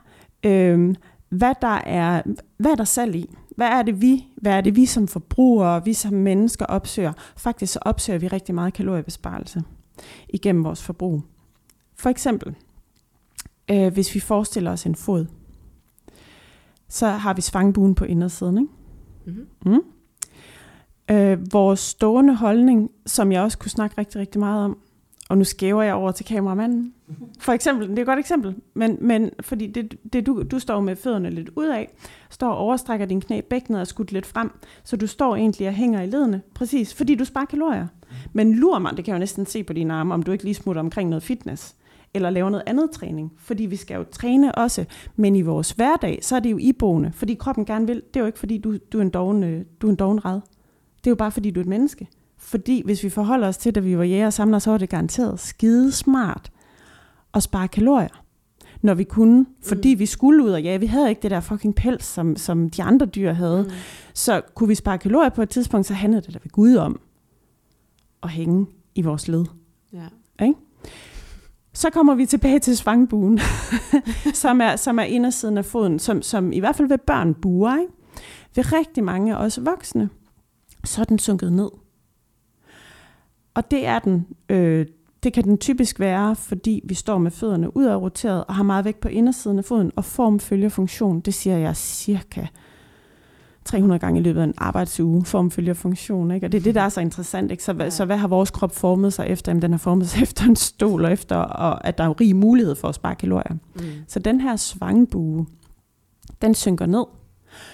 Speaker 2: øh, hvad der er, hvad er der salg i? Hvad er det vi, hvad er det vi som forbrugere, vi som mennesker opsøger? Faktisk så opsøger vi rigtig meget kaloriebesparelse igennem vores forbrug. For eksempel, øh, hvis vi forestiller os en fod, så har vi svangbuen på indersiden. Ikke? Mm-hmm. Mm. Øh, vores stående holdning, som jeg også kunne snakke rigtig, rigtig meget om, og nu skæver jeg over til kameramanden. For eksempel, det er et godt eksempel, men, men fordi det, det du, du står med fødderne lidt ud af, står og overstrækker din knæ, bækkenet er skudt lidt frem, så du står egentlig og hænger i ledene, præcis, fordi du sparer kalorier. Men lur mig, det kan jeg jo næsten se på dine arme, om du ikke lige smutter omkring noget fitness, eller laver noget andet træning, fordi vi skal jo træne også, men i vores hverdag, så er det jo iboende, fordi kroppen gerne vil, det er jo ikke fordi, du, du er en doven, øh, du er en doven red. Det er jo bare fordi, du er et menneske. Fordi hvis vi forholder os til, da vi var jæger og samler, så var det garanteret skide smart at spare kalorier, når vi kunne. Fordi mm. vi skulle ud og ja, vi havde ikke det der fucking pels, som, som de andre dyr havde. Mm. Så kunne vi spare kalorier på et tidspunkt, så handlede det der ved Gud om at hænge i vores led.
Speaker 1: Ja.
Speaker 2: Ikke? Så kommer vi tilbage til svangbuen, som, er, som er indersiden af foden, som, som i hvert fald ved børn buer. Ikke? Ved rigtig mange, også voksne, så er den sunket ned. Og det er den. Øh, det kan den typisk være, fordi vi står med fødderne ud af roteret og har meget vægt på indersiden af foden, og form følger funktion. Det siger jeg cirka 300 gange i løbet af en arbejdsuge, form følger funktion. Ikke? Og det er det, der er så interessant. Ikke? Så, ja. så hvad har vores krop formet sig efter? Jamen, den har formet sig efter en stol, og efter og at der er rig mulighed for at spare kalorier. Mm. Så den her svangbue, den synker ned.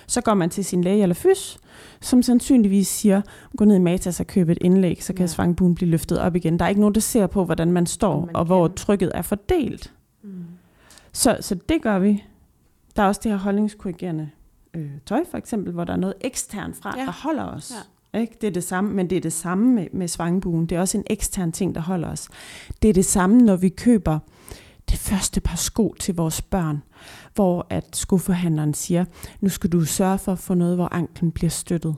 Speaker 2: Så går man til sin læge eller fys, som sandsynligvis siger, gå ned i Matas og køb et indlæg, så kan ja. svangbuen blive løftet op igen. Der er ikke nogen, der ser på, hvordan man står, man og hvor kan. trykket er fordelt. Mm. Så, så det gør vi. Der er også det her holdningskorrigerende øh, tøj, for eksempel, hvor der er noget ekstern fra, ja. der holder os. Ja. Ikke? Det er det samme, men det er det samme med, med svangbuen. Det er også en ekstern ting, der holder os. Det er det samme, når vi køber det første par sko til vores børn, hvor at skoforhandleren siger, nu skal du sørge for at få noget, hvor anklen bliver støttet.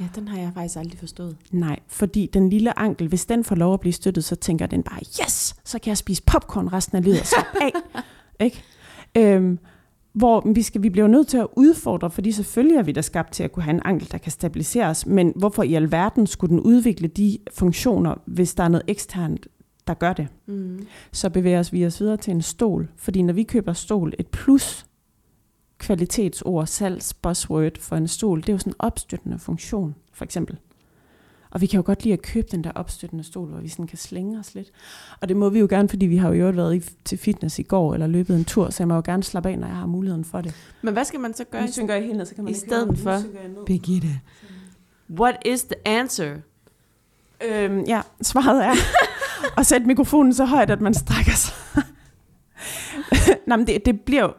Speaker 1: Ja, den har jeg faktisk aldrig forstået.
Speaker 2: Nej, fordi den lille ankel, hvis den får lov at blive støttet, så tænker den bare, yes, så kan jeg spise popcorn resten af livet og af. ikke? Øhm, hvor vi, skal, vi bliver nødt til at udfordre, fordi selvfølgelig er vi da skabt til at kunne have en ankel, der kan stabiliseres, men hvorfor i alverden skulle den udvikle de funktioner, hvis der er noget eksternt der gør det. Mm. Så bevæger os vi os videre til en stol. Fordi når vi køber stol, et plus kvalitetsord, salgs, buzzword for en stol, det er jo sådan en opstøttende funktion, for eksempel. Og vi kan jo godt lide at købe den der opstøttende stol, hvor vi sådan kan slænge os lidt. Og det må vi jo gerne, fordi vi har jo været i, til fitness i går, eller løbet en tur, så jeg må jo gerne slappe af, når jeg har muligheden for det.
Speaker 1: Men hvad skal man så gøre?
Speaker 2: Nu synger jeg helt ned, så kan man
Speaker 1: I stedet for,
Speaker 2: Birgitte.
Speaker 1: What is the answer?
Speaker 2: Øhm, ja, svaret er at sætte mikrofonen så højt, at man strækker sig. Nå, men det, det bliver jo,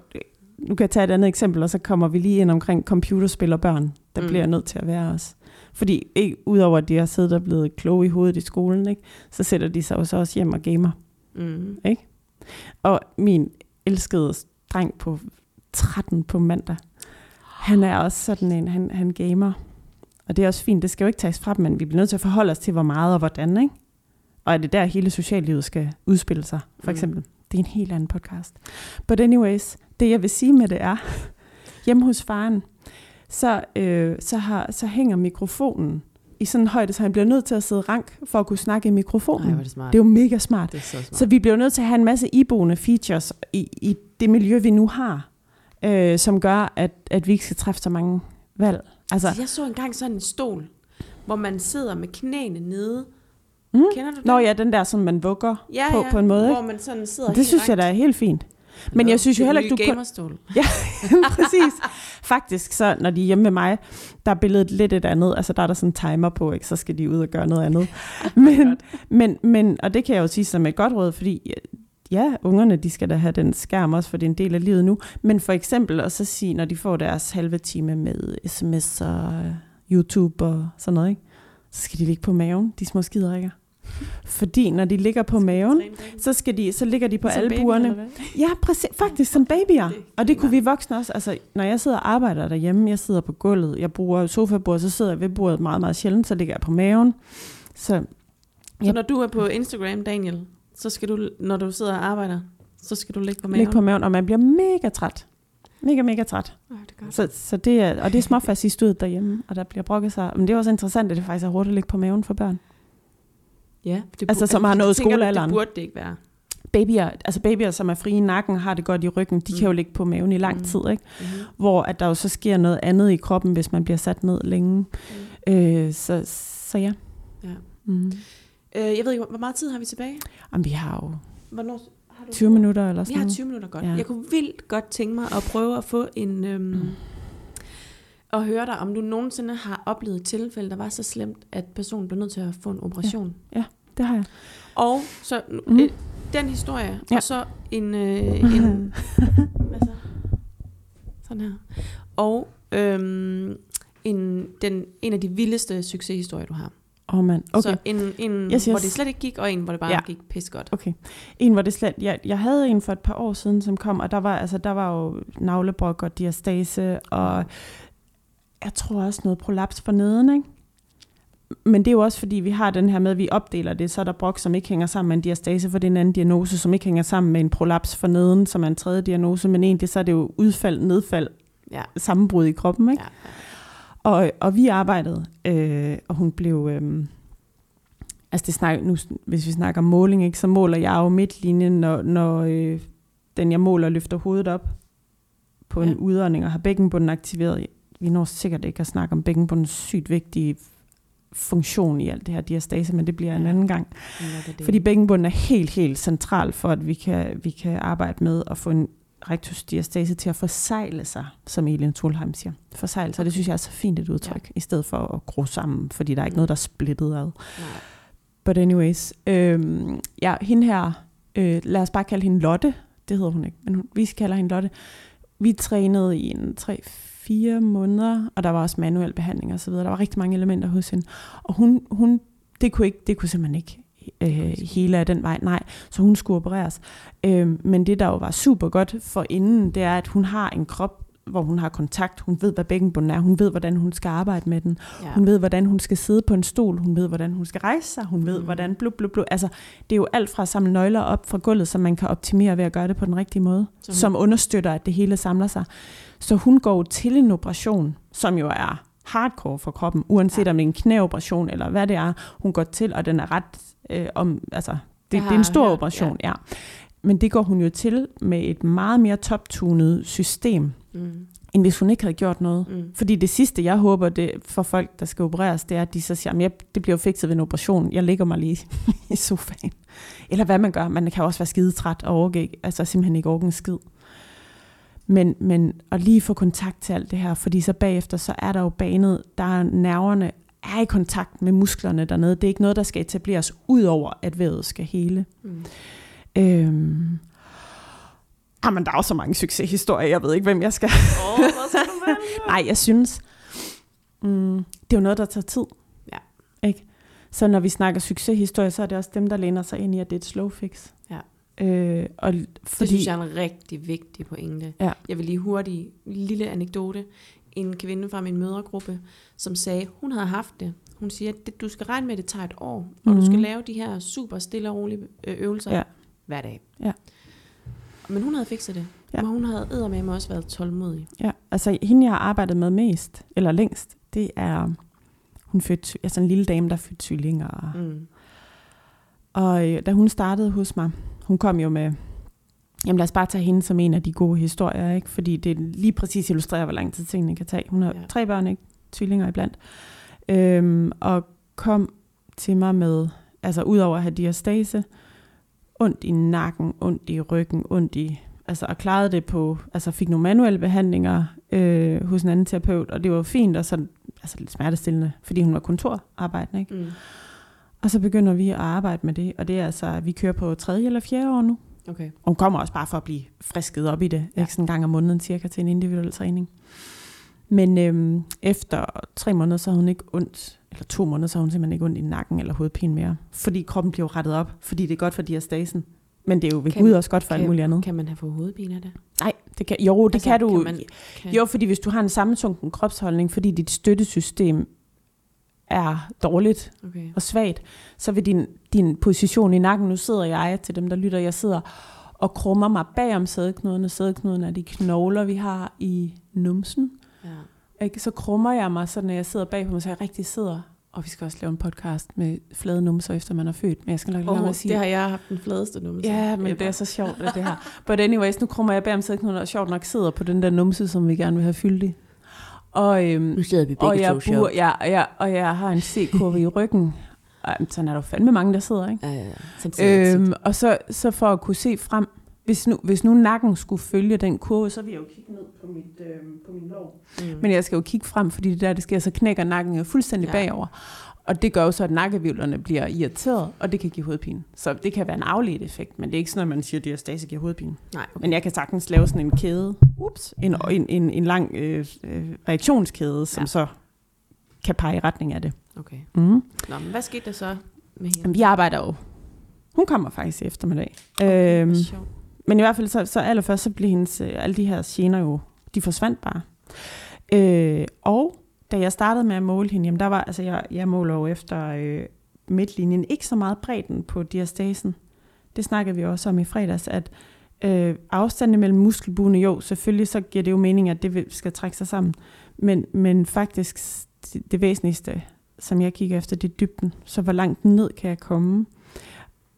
Speaker 2: nu kan jeg tage et andet eksempel, og så kommer vi lige ind omkring computerspil og børn. Der mm. bliver nødt til at være os. Fordi ikke, udover at de har siddet og blevet kloge i hovedet i skolen, ikke, så sætter de sig jo så også hjem og gamer.
Speaker 1: Mm.
Speaker 2: Og min elskede dreng på 13 på mandag, han er også sådan en, han, han gamer. Og det er også fint, det skal jo ikke tages fra dem, men vi bliver nødt til at forholde os til, hvor meget og hvordan, ikke? Og er det der, hele sociallivet skal udspille sig, for
Speaker 1: Mm.
Speaker 2: eksempel. Det er en helt anden podcast. But anyways, det jeg vil sige med det er, hjemme hos faren, så, øh, så, har, så hænger mikrofonen i sådan en højde, så han bliver nødt til at sidde rank for at kunne snakke i mikrofonen.
Speaker 1: Er det smart.
Speaker 2: det er jo mega smart.
Speaker 1: det er så smart.
Speaker 2: Så vi bliver nødt til at have en masse iboende features i, i det miljø, vi nu har, øh, som gør, at, at vi ikke skal træffe så mange valg. Altså,
Speaker 1: Altså, jeg så engang sådan en stol, hvor man sidder med knæene nede.
Speaker 2: Mm.
Speaker 1: Kender du det?
Speaker 2: Nå ja, den der, som man vugger
Speaker 1: ja,
Speaker 2: på,
Speaker 1: ja,
Speaker 2: på en måde.
Speaker 1: Hvor man sådan sidder
Speaker 2: Det synes jeg da er helt fint. Men jeg synes jo heller ikke, du kun...
Speaker 1: gamerstol.
Speaker 2: Præcis. Faktisk, så når de er hjemme med mig, der er billedet lidt et andet. Altså, der er der sådan en timer på, ikke? så skal de ud og gøre noget andet. Men, men, men, og det kan jeg jo sige som et godt råd, fordi ja, ungerne, de skal da have den skærm også, for det er en del af livet nu. Men for eksempel at så sige, når de får deres halve time med sms og YouTube og sådan noget, ikke? så skal de ligge på maven, de små skiderikker. Fordi når de ligger på maven, så, skal de, så ligger de på
Speaker 1: Som baby,
Speaker 2: albuerne.
Speaker 1: hvad?
Speaker 2: Ja, præcis. Faktisk som babyer.
Speaker 1: Er
Speaker 2: Og det kunne vi voksne også. Altså, når jeg sidder og arbejder derhjemme, jeg sidder på gulvet, jeg bruger sofabordet, så sidder jeg ved bordet meget, meget sjældent, så ligger jeg på maven. Så
Speaker 1: Så
Speaker 2: Ja.
Speaker 1: når du er på Instagram, Daniel, så skal du, når du sidder og arbejder, så skal du ligge på maven.
Speaker 2: ligger på maven, og man bliver mega træt. Mega, mega træt.
Speaker 1: Ej, det.
Speaker 2: Så, så det er, og det er småfast i studiet derhjemme, og der bliver brokket sig. Men det er også interessant, at det faktisk er hurtigt at ligge på maven for børn.
Speaker 1: Ja, det
Speaker 2: Altså, som har nået
Speaker 1: tænker du,
Speaker 2: skolealderen.
Speaker 1: Det burde det ikke være.
Speaker 2: Babyer, altså babyer, som er frie i nakken, har det godt i ryggen, de
Speaker 1: Mm.
Speaker 2: kan jo ligge på maven i lang
Speaker 1: Mm.
Speaker 2: tid, ikke?
Speaker 1: Mm-hmm.
Speaker 2: hvor at der jo så sker noget andet i kroppen, hvis man bliver sat ned længe. Øh, så, så ja.
Speaker 1: Ja.
Speaker 2: Mm.
Speaker 1: Øh, jeg ved ikke, hvor meget tid har vi tilbage?
Speaker 2: Jamen, vi har jo
Speaker 1: Hvornår har du
Speaker 2: 20 minutter eller
Speaker 1: Vi
Speaker 2: sådan
Speaker 1: har
Speaker 2: noget.
Speaker 1: 20 minutter godt.
Speaker 2: Ja.
Speaker 1: Ja. Jeg kunne vildt godt tænke mig at prøve at få en... Øhm,
Speaker 2: Mm.
Speaker 1: at høre dig, om du nogensinde har oplevet et tilfælde, der var så slemt, at personen blev nødt til at få en operation.
Speaker 2: Det har jeg.
Speaker 1: Og så
Speaker 2: Mm.
Speaker 1: mm. øh, den historie,
Speaker 2: Ja.
Speaker 1: og så en... Øh, en hvad så? Sådan her. Og øhm, en, den, en af de vildeste succeshistorier, du har.
Speaker 2: Åh, oh, mand. Okay.
Speaker 1: Så en, en
Speaker 2: Yes,
Speaker 1: yes, hvor det slet ikke gik, og en, hvor det bare
Speaker 2: Ja.
Speaker 1: ja. gik pisse godt.
Speaker 2: Okay. En, hvor det slet... Jeg, jeg havde en for et par år siden, som kom, og der var, altså, der var jo navlebrok og diastase, og jeg tror også noget prolaps for neden, ikke? Men det er jo også, fordi vi har den her med, at vi opdeler det, så er der brok, som ikke hænger sammen med en diastase, for det er en anden diagnose, som ikke hænger sammen med en prolaps for neden, som er en tredje diagnose, men egentlig så er det jo udfald, nedfald,
Speaker 1: Ja.
Speaker 2: sammenbrud i kroppen, ikke?
Speaker 1: ja.
Speaker 2: Og, og vi arbejdede, øh, og hun blev... Øh, altså det snak, nu, hvis vi snakker måling, ikke, så måler jeg jo midtlinjen, når, når øh, den jeg måler løfter hovedet op på en
Speaker 1: Ja.
Speaker 2: udånding og har bækkenbunden aktiveret. Vi når sikkert ikke at snakke om bækkenbundens sygt vigtige funktion i alt det her diastase, men det bliver en anden gang.
Speaker 1: Ja, det det.
Speaker 2: Fordi bækkenbunden er helt, helt central for, at vi kan, vi kan arbejde med at få en rektusdiastase til at forsejle sig, som Elin Tolheim siger. Forsejle sig, det synes jeg er så fint et udtryk, ja. i stedet for at gro sammen, fordi der er ikke
Speaker 1: Mm.
Speaker 2: noget, der er splittet ad.
Speaker 1: Nej.
Speaker 2: But anyways, øhm, ja, hende her, øh, lad os bare kalde hende Lotte, det hedder hun ikke, men hun, vi kalder hende Lotte. Vi trænede i en 3-4 måneder, og der var også manuel behandling og så videre. Der var rigtig mange elementer hos hende. Og hun, hun det, kunne ikke, det kunne simpelthen ikke øh, hele af den vej, nej. Så hun skulle opereres. Øh, men det, der jo var super godt for inden, det er, at hun har en krop, hvor hun har kontakt. Hun ved, hvad bækkenbunden er. Hun ved, hvordan hun skal arbejde med den.
Speaker 1: Ja.
Speaker 2: Hun ved, hvordan hun skal sidde på en stol. Hun ved, hvordan hun skal rejse sig. Hun ved,
Speaker 1: Mm.
Speaker 2: hvordan blub, blub, blub. Altså, det er jo alt fra at samle nøgler op fra gulvet, som man kan optimere ved at gøre det på den rigtige måde.
Speaker 1: Hun-
Speaker 2: Som understøtter, at det hele samler sig. Så hun går til en operation, som jo er hardcore for kroppen, uanset
Speaker 1: Ja.
Speaker 2: om det er en knæoperation eller hvad det er, hun går til, og den er ret øh, om, altså, det, det er en stor
Speaker 1: hørt,
Speaker 2: operation, ja. ja. Men det går hun jo til med et meget mere toptunet system,
Speaker 1: Mm.
Speaker 2: end hvis hun ikke havde gjort noget.
Speaker 1: Mm.
Speaker 2: Fordi det sidste, jeg håber det for folk, der skal opereres, det er, at de så siger, at det bliver fikset ved en operation. Jeg ligger mig lige i sofaen. Eller hvad man gør. Man kan også være skidetræt og overgå, altså simpelthen ikke orke en skid. Men, men at lige få kontakt til alt det her, fordi så bagefter, så er der jo banet, der er nerverne er i kontakt med musklerne dernede. Det er ikke noget, der skal etableres, ud over at vævet skal hele.
Speaker 1: Mm.
Speaker 2: Øhm. Jamen, der er jo så mange succeshistorier, jeg ved ikke, hvem jeg skal
Speaker 1: Åh, hvad skal du vælge?
Speaker 2: Nej, jeg synes, Mm, det er jo noget, der tager tid.
Speaker 1: Ja.
Speaker 2: Ikke? Så når vi snakker succeshistorie, så er det også dem, der læner sig ind i, at det er et slow fix.
Speaker 1: Ja.
Speaker 2: Øh, og
Speaker 1: Fordi, det synes jeg er en rigtig vigtig pointe.
Speaker 2: Ja.
Speaker 1: Jeg vil lige hurtigt, en lille anekdote. En kvinde fra min mødergruppe, som sagde, hun havde haft det. Hun siger, at du skal regne med, at det tager et år, og mm-hmm. du skal
Speaker 2: Mhm.
Speaker 1: lave de her super stille og rolige øh, øvelser
Speaker 2: Ja.
Speaker 1: hver dag.
Speaker 2: Ja.
Speaker 1: Men hun havde fikset det.
Speaker 2: Ja.
Speaker 1: Og hun havde eddermame også været tålmodig.
Speaker 2: Ja, altså hende, jeg har arbejdet med mest, eller længst, det er, hun fødte, altså en lille dame, der fødte tvillinger. Mm. Og øh, da hun startede hos mig, hun kom jo med, jamen lad os bare tage hende som en af de gode historier, ikke? fordi det lige præcis illustrerer, hvor lang tid tingene kan tage. Hun har ja. Tre børn, ikke? Tvillinger iblandt. Øhm, og kom til mig med, altså udover at have diastase, ondt i nakken, ondt i ryggen, ondt i, altså og klarede det på, altså fik nogle manuelle behandlinger øh, hos en anden terapeut, og det var fint, og så altså lidt smertestillende, fordi hun var kontorarbejdende, ikke?
Speaker 1: Mm.
Speaker 2: Og så begynder vi at arbejde med det, og det er altså, vi kører på tredje eller fjerde år nu.
Speaker 1: Okay.
Speaker 2: Og hun kommer også bare for at blive frisket op i det, ja. ikke sådan en gang om måneden cirka til en individuel træning. Men øhm, efter tre måneder, så har hun ikke ondt, eller to måneder, så har hun simpelthen ikke ondt i nakken eller hovedpine mere. Fordi kroppen bliver rettet op, fordi det er godt for diastasen. Men det er jo ved
Speaker 1: Kan-
Speaker 2: Gud også godt for alt muligt andet.
Speaker 1: Kan man have fået hovedpine af det?
Speaker 2: Nej, det kan, jo, det altså, kan du.
Speaker 1: Kan man, kan,
Speaker 2: Jo, fordi hvis du har en sammensunken kropsholdning, fordi dit støttesystem er dårligt
Speaker 1: Okay.
Speaker 2: og svagt, så vil din, din position i nakken, nu sidder jeg til dem, der lytter, jeg sidder og krummer mig bag om sædeknudene. Sædeknuden er de knogler, vi har i numsen.
Speaker 1: Ja.
Speaker 2: Ikke? Så krummer jeg mig, så når jeg sidder bag på mig, så jeg rigtig sidder, og vi skal også lave en podcast med flade numser, efter man er født. Men jeg skal nok lade
Speaker 1: Oh,
Speaker 2: at sige
Speaker 1: det har jeg haft den fladeste numse.
Speaker 2: Ja, men det er så sjovt, at det her. But anyways, nu krummer jeg bag om sædeknuden, og sjovt nok sidder på den der numse, som vi gerne vil have fyldig. Og, øhm,
Speaker 1: Nu sidder vi
Speaker 2: og, jeg bur, ja, og, jeg, og jeg har en C-kurve i ryggen. Ej, sådan er der jo fandme mange, der sidder, ikke?
Speaker 1: Ja, ja. Sådan sidder jeg
Speaker 2: Øhm, og så, så for at kunne se frem, hvis nu, hvis nu nakken skulle følge den kurve, så vil jeg jo kigge ned på, mit, øh, på min lår.
Speaker 1: tit. Mm.
Speaker 2: Men jeg skal jo kigge frem, fordi det der, det sker, så knækker nakken jo fuldstændig
Speaker 1: Ja.
Speaker 2: bagover. Og det gør jo så, at nakkevivlerne bliver irriteret, og det kan give hovedpine. Så det kan være en afledt effekt, men det er ikke sådan, at man siger, at diastase giver hovedpine.
Speaker 1: Nej, okay.
Speaker 2: Men jeg kan sagtens lave sådan en kæde, ups, en, en, en, en lang øh, øh, reaktionskæde, som
Speaker 1: Ja.
Speaker 2: så kan pege i retning af det.
Speaker 1: okay.
Speaker 2: Mm.
Speaker 1: Nå, men hvad skete der så med hende?
Speaker 2: Jamen, vi arbejder jo. Hun kommer faktisk i eftermiddag.
Speaker 1: Okay,
Speaker 2: øhm,
Speaker 1: sjovt
Speaker 2: men i hvert fald, så, så allerførst, så blev hendes, øh, alle de her gener jo, de forsvandt bare. Øh, og da jeg startede med at måle hende, jamen der var, altså jeg, jeg måler jo efter øh, midtlinjen, ikke så meget bredden på diastasen. Det snakkede vi også om i fredags, at øh, afstanden mellem muskelbuene, jo, selvfølgelig så giver det jo mening, at det skal trække sig sammen. Men, men faktisk det, det væsentligste, som jeg kigger efter, det er dybden. Så hvor langt ned kan jeg komme?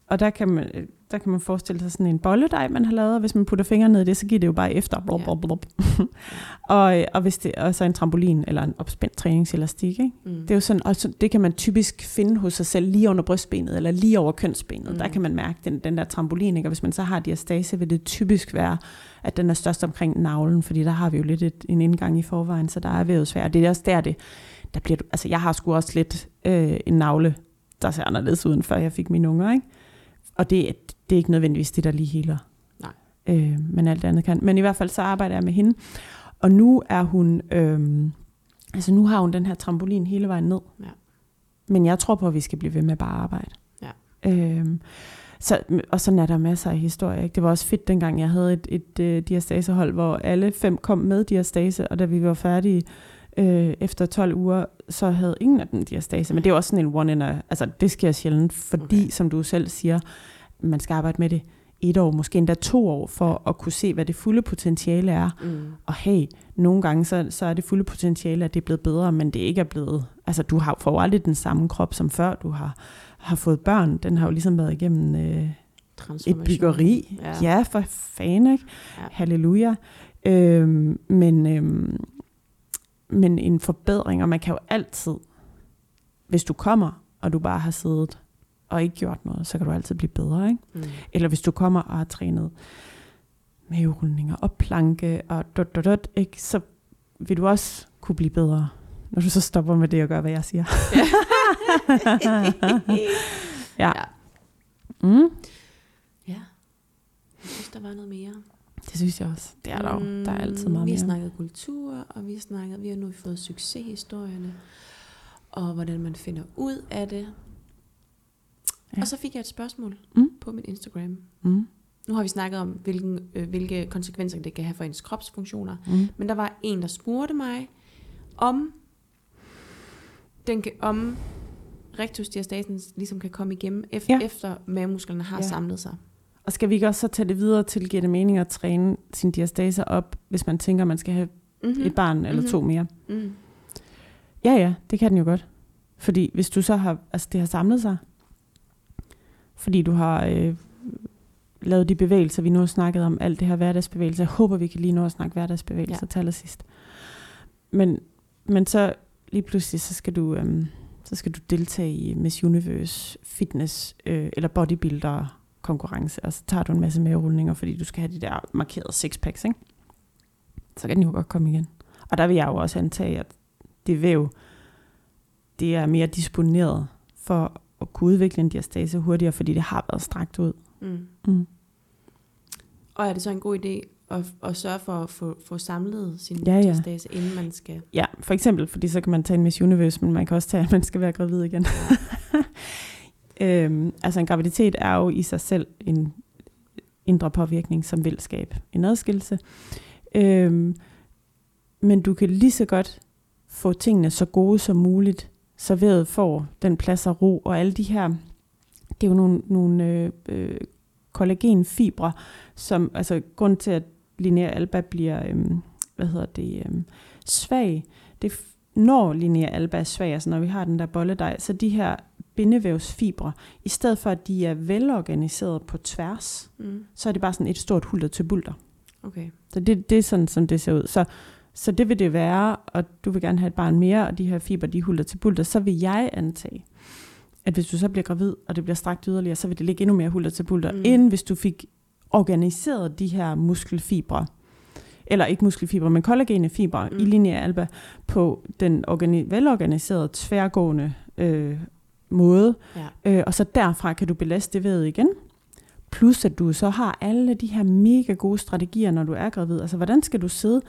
Speaker 2: Og der kan man, øh, der kan man forestille sig sådan en bolledej, man har lavet, og hvis man putter fingrene ned i det, så giver det jo bare efter. Blub, blub, blub. og, og, hvis det, og så en trampolin eller en opspændt træningselastik. Ikke?
Speaker 1: Mm.
Speaker 2: Det er jo sådan, og så, det kan man typisk finde hos sig selv lige under brystbenet, eller lige over kønsbenet.
Speaker 1: Mm.
Speaker 2: Der kan man mærke den, den der trampolin, ikke? og hvis man så har diastase, vil det typisk være, at den er størst omkring navlen, fordi der har vi jo lidt et, en indgang i forvejen, så der er vævesvær. Det er også der, det, der bliver, altså jeg har sgu også lidt øh, en navle, der ser anderledes ud, end før jeg fik mine unger, ikke? Og det, det er ikke nødvendigvis det, der lige healer.
Speaker 1: Nej.
Speaker 2: Øh, men alt andet kan. Men i hvert fald så arbejder jeg med hende. Og nu er hun, øh, altså nu har hun den her trampolin hele vejen ned.
Speaker 1: Ja.
Speaker 2: Men jeg tror på, at vi skal blive ved med bare at arbejde.
Speaker 1: Ja.
Speaker 2: Øhm, så, og sådan er der masser af historier. Ikke? Det var også fedt, dengang jeg havde et, et øh, diastasehold, hvor alle fem kom med diastase, og da vi var færdige øh, efter 12 uger, så havde ingen af dem diastase. Men det er også sådan en one in a, altså det sker sjældent, fordi,
Speaker 1: okay.
Speaker 2: som du selv siger, man skal arbejde med det et år, måske endda to år, for at kunne se, hvad det fulde potentiale er.
Speaker 1: Mm.
Speaker 2: Og hey, nogle gange så, så er det fulde potentiale, at det er blevet bedre, men det ikke er blevet... Altså, du har får aldrig den samme krop som før, du har, har fået børn. Den har jo ligesom været igennem øh, et byggeri.
Speaker 1: Ja.
Speaker 2: Ja, for fanden, ikke?
Speaker 1: Ja.
Speaker 2: Halleluja. Øhm, men, øhm, men en forbedring, og man kan jo altid, hvis du kommer, og du bare har siddet og ikke gjort noget, så kan du altid blive bedre, ikke?
Speaker 1: Mm.
Speaker 2: Eller hvis du kommer og har trænet maverulninger og planke og dot, dot, dot, ikke, så vil du også kunne blive bedre, når du så stopper med det og gør, hvad jeg siger. ja.
Speaker 1: Ja.
Speaker 2: Mm,
Speaker 1: ja. Jeg synes, der var noget mere.
Speaker 2: det synes jeg også. Det er der jo. Der er altid meget
Speaker 1: Mm, Vi har
Speaker 2: mere.
Speaker 1: snakket kultur, og vi har snakket, vi har nu fået succeshistorierne, og hvordan man finder ud af det.
Speaker 2: Ja.
Speaker 1: Og så fik jeg et spørgsmål
Speaker 2: Mm.
Speaker 1: på min Instagram.
Speaker 2: Mm.
Speaker 1: Nu har vi snakket om, hvilken, øh, hvilke konsekvenser det kan have for ens kropsfunktioner.
Speaker 2: Mm.
Speaker 1: Men der var en, der spurgte mig, om, den kan, om rectusdiastasen ligesom kan komme igennem, efter,
Speaker 2: Ja.
Speaker 1: efter mavemusklerne har
Speaker 2: Ja.
Speaker 1: samlet sig.
Speaker 2: Og skal vi ikke også så tage det videre til, giver det mening at træne sin diastase op, hvis man tænker, man skal have
Speaker 1: Mm-hmm.
Speaker 2: et barn eller
Speaker 1: Mhm.
Speaker 2: to mere?
Speaker 1: Mm.
Speaker 2: Ja, ja, det kan den jo godt. Fordi hvis du så har, altså det har samlet sig, fordi du har øh, lavet de bevægelser, vi nu har snakket om, alt det her hverdagsbevægelser. Jeg håber, vi kan lige nå at snakke hverdagsbevægelser ja. Til allersidst. Men, men så lige pludselig, så skal du, øhm, så skal du deltage i Miss Universe fitness øh, eller bodybuilder konkurrence, og så tager du en masse maverulninger, fordi du skal have de der markerede sixpacks, ikke? Så kan den jo godt komme igen. Og der vil jeg jo også antage, at det væv, det er mere disponeret for at kunne udvikle en diastase hurtigere, fordi det har været strakt ud.
Speaker 1: Mm.
Speaker 2: Mm.
Speaker 1: Og er det så en god idé at, at sørge for at få, få samlet sin
Speaker 2: Ja,
Speaker 1: ja, diastase, inden man skal...
Speaker 2: Ja, for eksempel, fordi så kan man tage en Miss Universe, men man kan også tage, at man skal være gravid igen. øhm, altså en graviditet er jo i sig selv en indre påvirkning, som vil skabe en adskillelse. Øhm, men du kan lige så godt få tingene så gode som muligt, så vævet får den plads og ro, og alle de her, det er jo nogle, nogle øh, øh, kollagenfibre, som, altså grund til, at linear alba bliver, øhm, hvad hedder det, øhm, svag, det når linear alba er svag, altså når vi har den der bolledej, så de her bindevævsfibre, i stedet for at de er velorganiseret på tværs,
Speaker 1: Mm.
Speaker 2: så er det bare sådan et stort hulter til bulter.
Speaker 1: Okay.
Speaker 2: Så det, det er sådan, som det ser ud. Så, så det vil det være, og du vil gerne have et barn mere, og de her fiber, de hulter til bulter, så vil jeg antage, at hvis du så bliver gravid, og det bliver strakt yderligere, så vil det ligge endnu mere hulter til bulter, mm. End hvis du fik organiseret de her muskelfibre, eller ikke muskelfibre, men kollagene fibre. Mm. i linje alba, på den organi- velorganiserede, tværgående øh, måde,
Speaker 1: Ja.
Speaker 2: Øh, og så derfra kan du belaste det ved igen. Plus at du så har alle de her mega gode strategier, når du er gravid. Altså hvordan skal du sidde?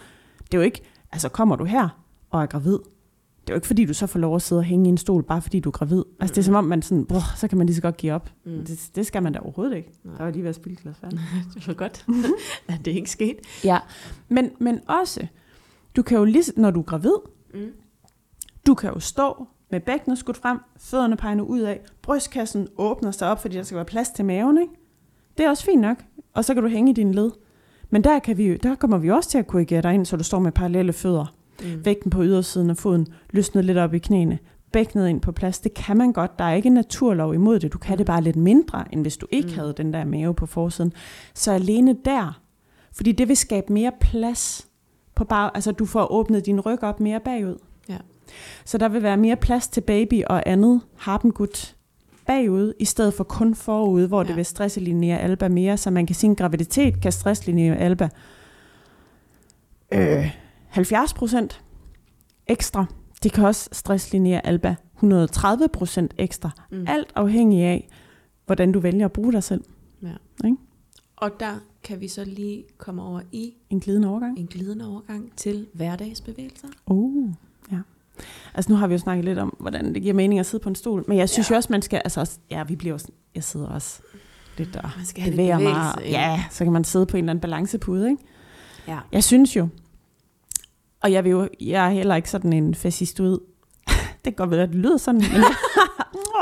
Speaker 2: Det er jo ikke, altså kommer du her og er gravid, det er jo ikke fordi, du så får lov at sidde og hænge i en stol, bare fordi du er gravid. Altså det er som om, man sådan, brr, så kan man lige så godt give op.
Speaker 1: Mm.
Speaker 2: Mm. Det, det skal man da overhovedet ikke.
Speaker 1: Nej.
Speaker 2: Der var lige ved at spille glas vand.
Speaker 1: det var godt, at det ikke skete.
Speaker 2: Ja, men, men også, du kan jo lige, når du er gravid,
Speaker 1: Mm.
Speaker 2: Du kan jo stå med bækkenet skudt frem, fødderne pegende ud af, brystkassen åbner sig op, fordi der skal være plads til maven, ikke? Det er også fint nok. Og så kan du hænge i din led. Men der, kan vi, der kommer vi også til at korrigere dig ind, så du står med parallelle fødder.
Speaker 1: Mm.
Speaker 2: Vægten på ydersiden af foden, løsnet lidt op i knæene, bækkenet ind på plads. Det kan man godt. Der er ikke en naturlov imod det. Du kan det bare lidt mindre, end hvis du ikke
Speaker 1: Mm.
Speaker 2: havde den der mave på forsiden. Så alene der, fordi det vil skabe mere plads på bag, altså du får åbnet din ryg op mere bagud.
Speaker 1: Ja.
Speaker 2: Så der vil være mere plads til baby og andet harpengut bagud, i stedet for kun forud, hvor ja. det
Speaker 1: Ja.
Speaker 2: vil stresslinere alba mere, så man kan sige, at en graviditet kan stresslinere alba øh, 70 procent ekstra. Det kan også stresslinere alba 130 procent ekstra.
Speaker 1: Mm.
Speaker 2: Alt afhængig af, hvordan du vælger at bruge dig selv.
Speaker 1: Og der kan vi så lige komme over i
Speaker 2: En glidende overgang.
Speaker 1: en glidende overgang til hverdagsbevægelser.
Speaker 2: Oh, ja. Altså nu har vi jo snakket lidt om, hvordan det giver mening at sidde på en stol, men jeg synes ja. Jo også, man skal, altså også, ja, vi bliver også, jeg sidder også lidt og
Speaker 1: Man skal have lidt
Speaker 2: bevæger mig. Ja, så kan man sidde på en eller anden balancepude, ikke?
Speaker 1: Ja.
Speaker 2: Jeg synes jo, og jeg, vil jo, jeg er heller ikke sådan en fascistoid. det kan godt være, at det lyder sådan, men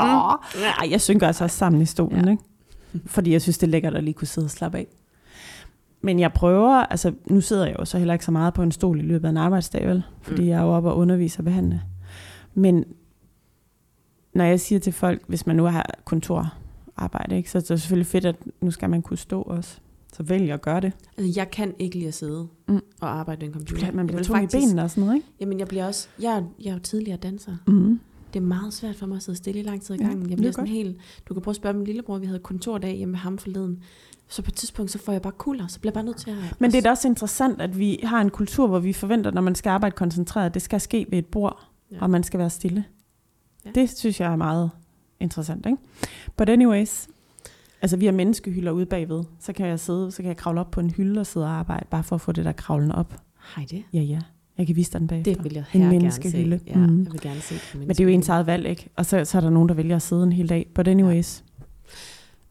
Speaker 2: Åh. Ej, jeg synker altså også sammen i stolen. Ja. ikke? Fordi jeg synes, det er lækkert at lige kunne sidde og slappe af. Men jeg prøver, altså nu sidder jeg jo så heller ikke så meget på en stol i løbet af en arbejdsdag, vel? Fordi
Speaker 1: Mm.
Speaker 2: jeg er jo oppe og underviser og behandle. Men når jeg siger til folk, hvis man nu har kontorarbejde, ikke, så er det selvfølgelig fedt, at nu skal man kunne stå også. Så vælg at gøre det.
Speaker 1: Altså, jeg kan ikke lide at sidde
Speaker 2: Mm.
Speaker 1: og arbejde ved en computer.
Speaker 2: Man bliver tung i benene og sådan noget, ikke?
Speaker 1: Jamen, jeg bliver også... Jeg, jeg er jo tidligere danser.
Speaker 2: Mm.
Speaker 1: Det er meget svært for mig at sidde stille i lang tid
Speaker 2: Ja,
Speaker 1: gangen.
Speaker 2: det
Speaker 1: Jeg
Speaker 2: er
Speaker 1: bliver sådan
Speaker 2: godt.
Speaker 1: helt... Du kan prøve at spørge min lillebror, vi havde kontordag hjemme med ham forleden. Så på et tidspunkt, så får jeg bare kulder, så bliver jeg bare nødt til at...
Speaker 2: Men det er da også interessant, at vi har en kultur, hvor vi forventer, når man skal arbejde koncentreret, det skal ske ved et bord, ja.
Speaker 1: Ja.
Speaker 2: og man skal være stille. Ja.
Speaker 1: Ja.
Speaker 2: Det synes jeg er meget interessant, ikke? But anyways, Altså, vi har menneskehylder ude bagved. Så kan jeg sidde, så kan jeg kravle op på en hylde og sidde og arbejde, bare for at få det der kravlende op.
Speaker 1: Hej det.
Speaker 2: Ja, ja. Jeg kan vise dig den bagefter.
Speaker 1: Det vil jeg
Speaker 2: En
Speaker 1: gerne se. Ja,
Speaker 2: Mhm.
Speaker 1: jeg vil gerne se
Speaker 2: Men det er jo ens eget valg, ikke? Og så, så er der nogen, der vælger at sidde en hel dag. But anyways.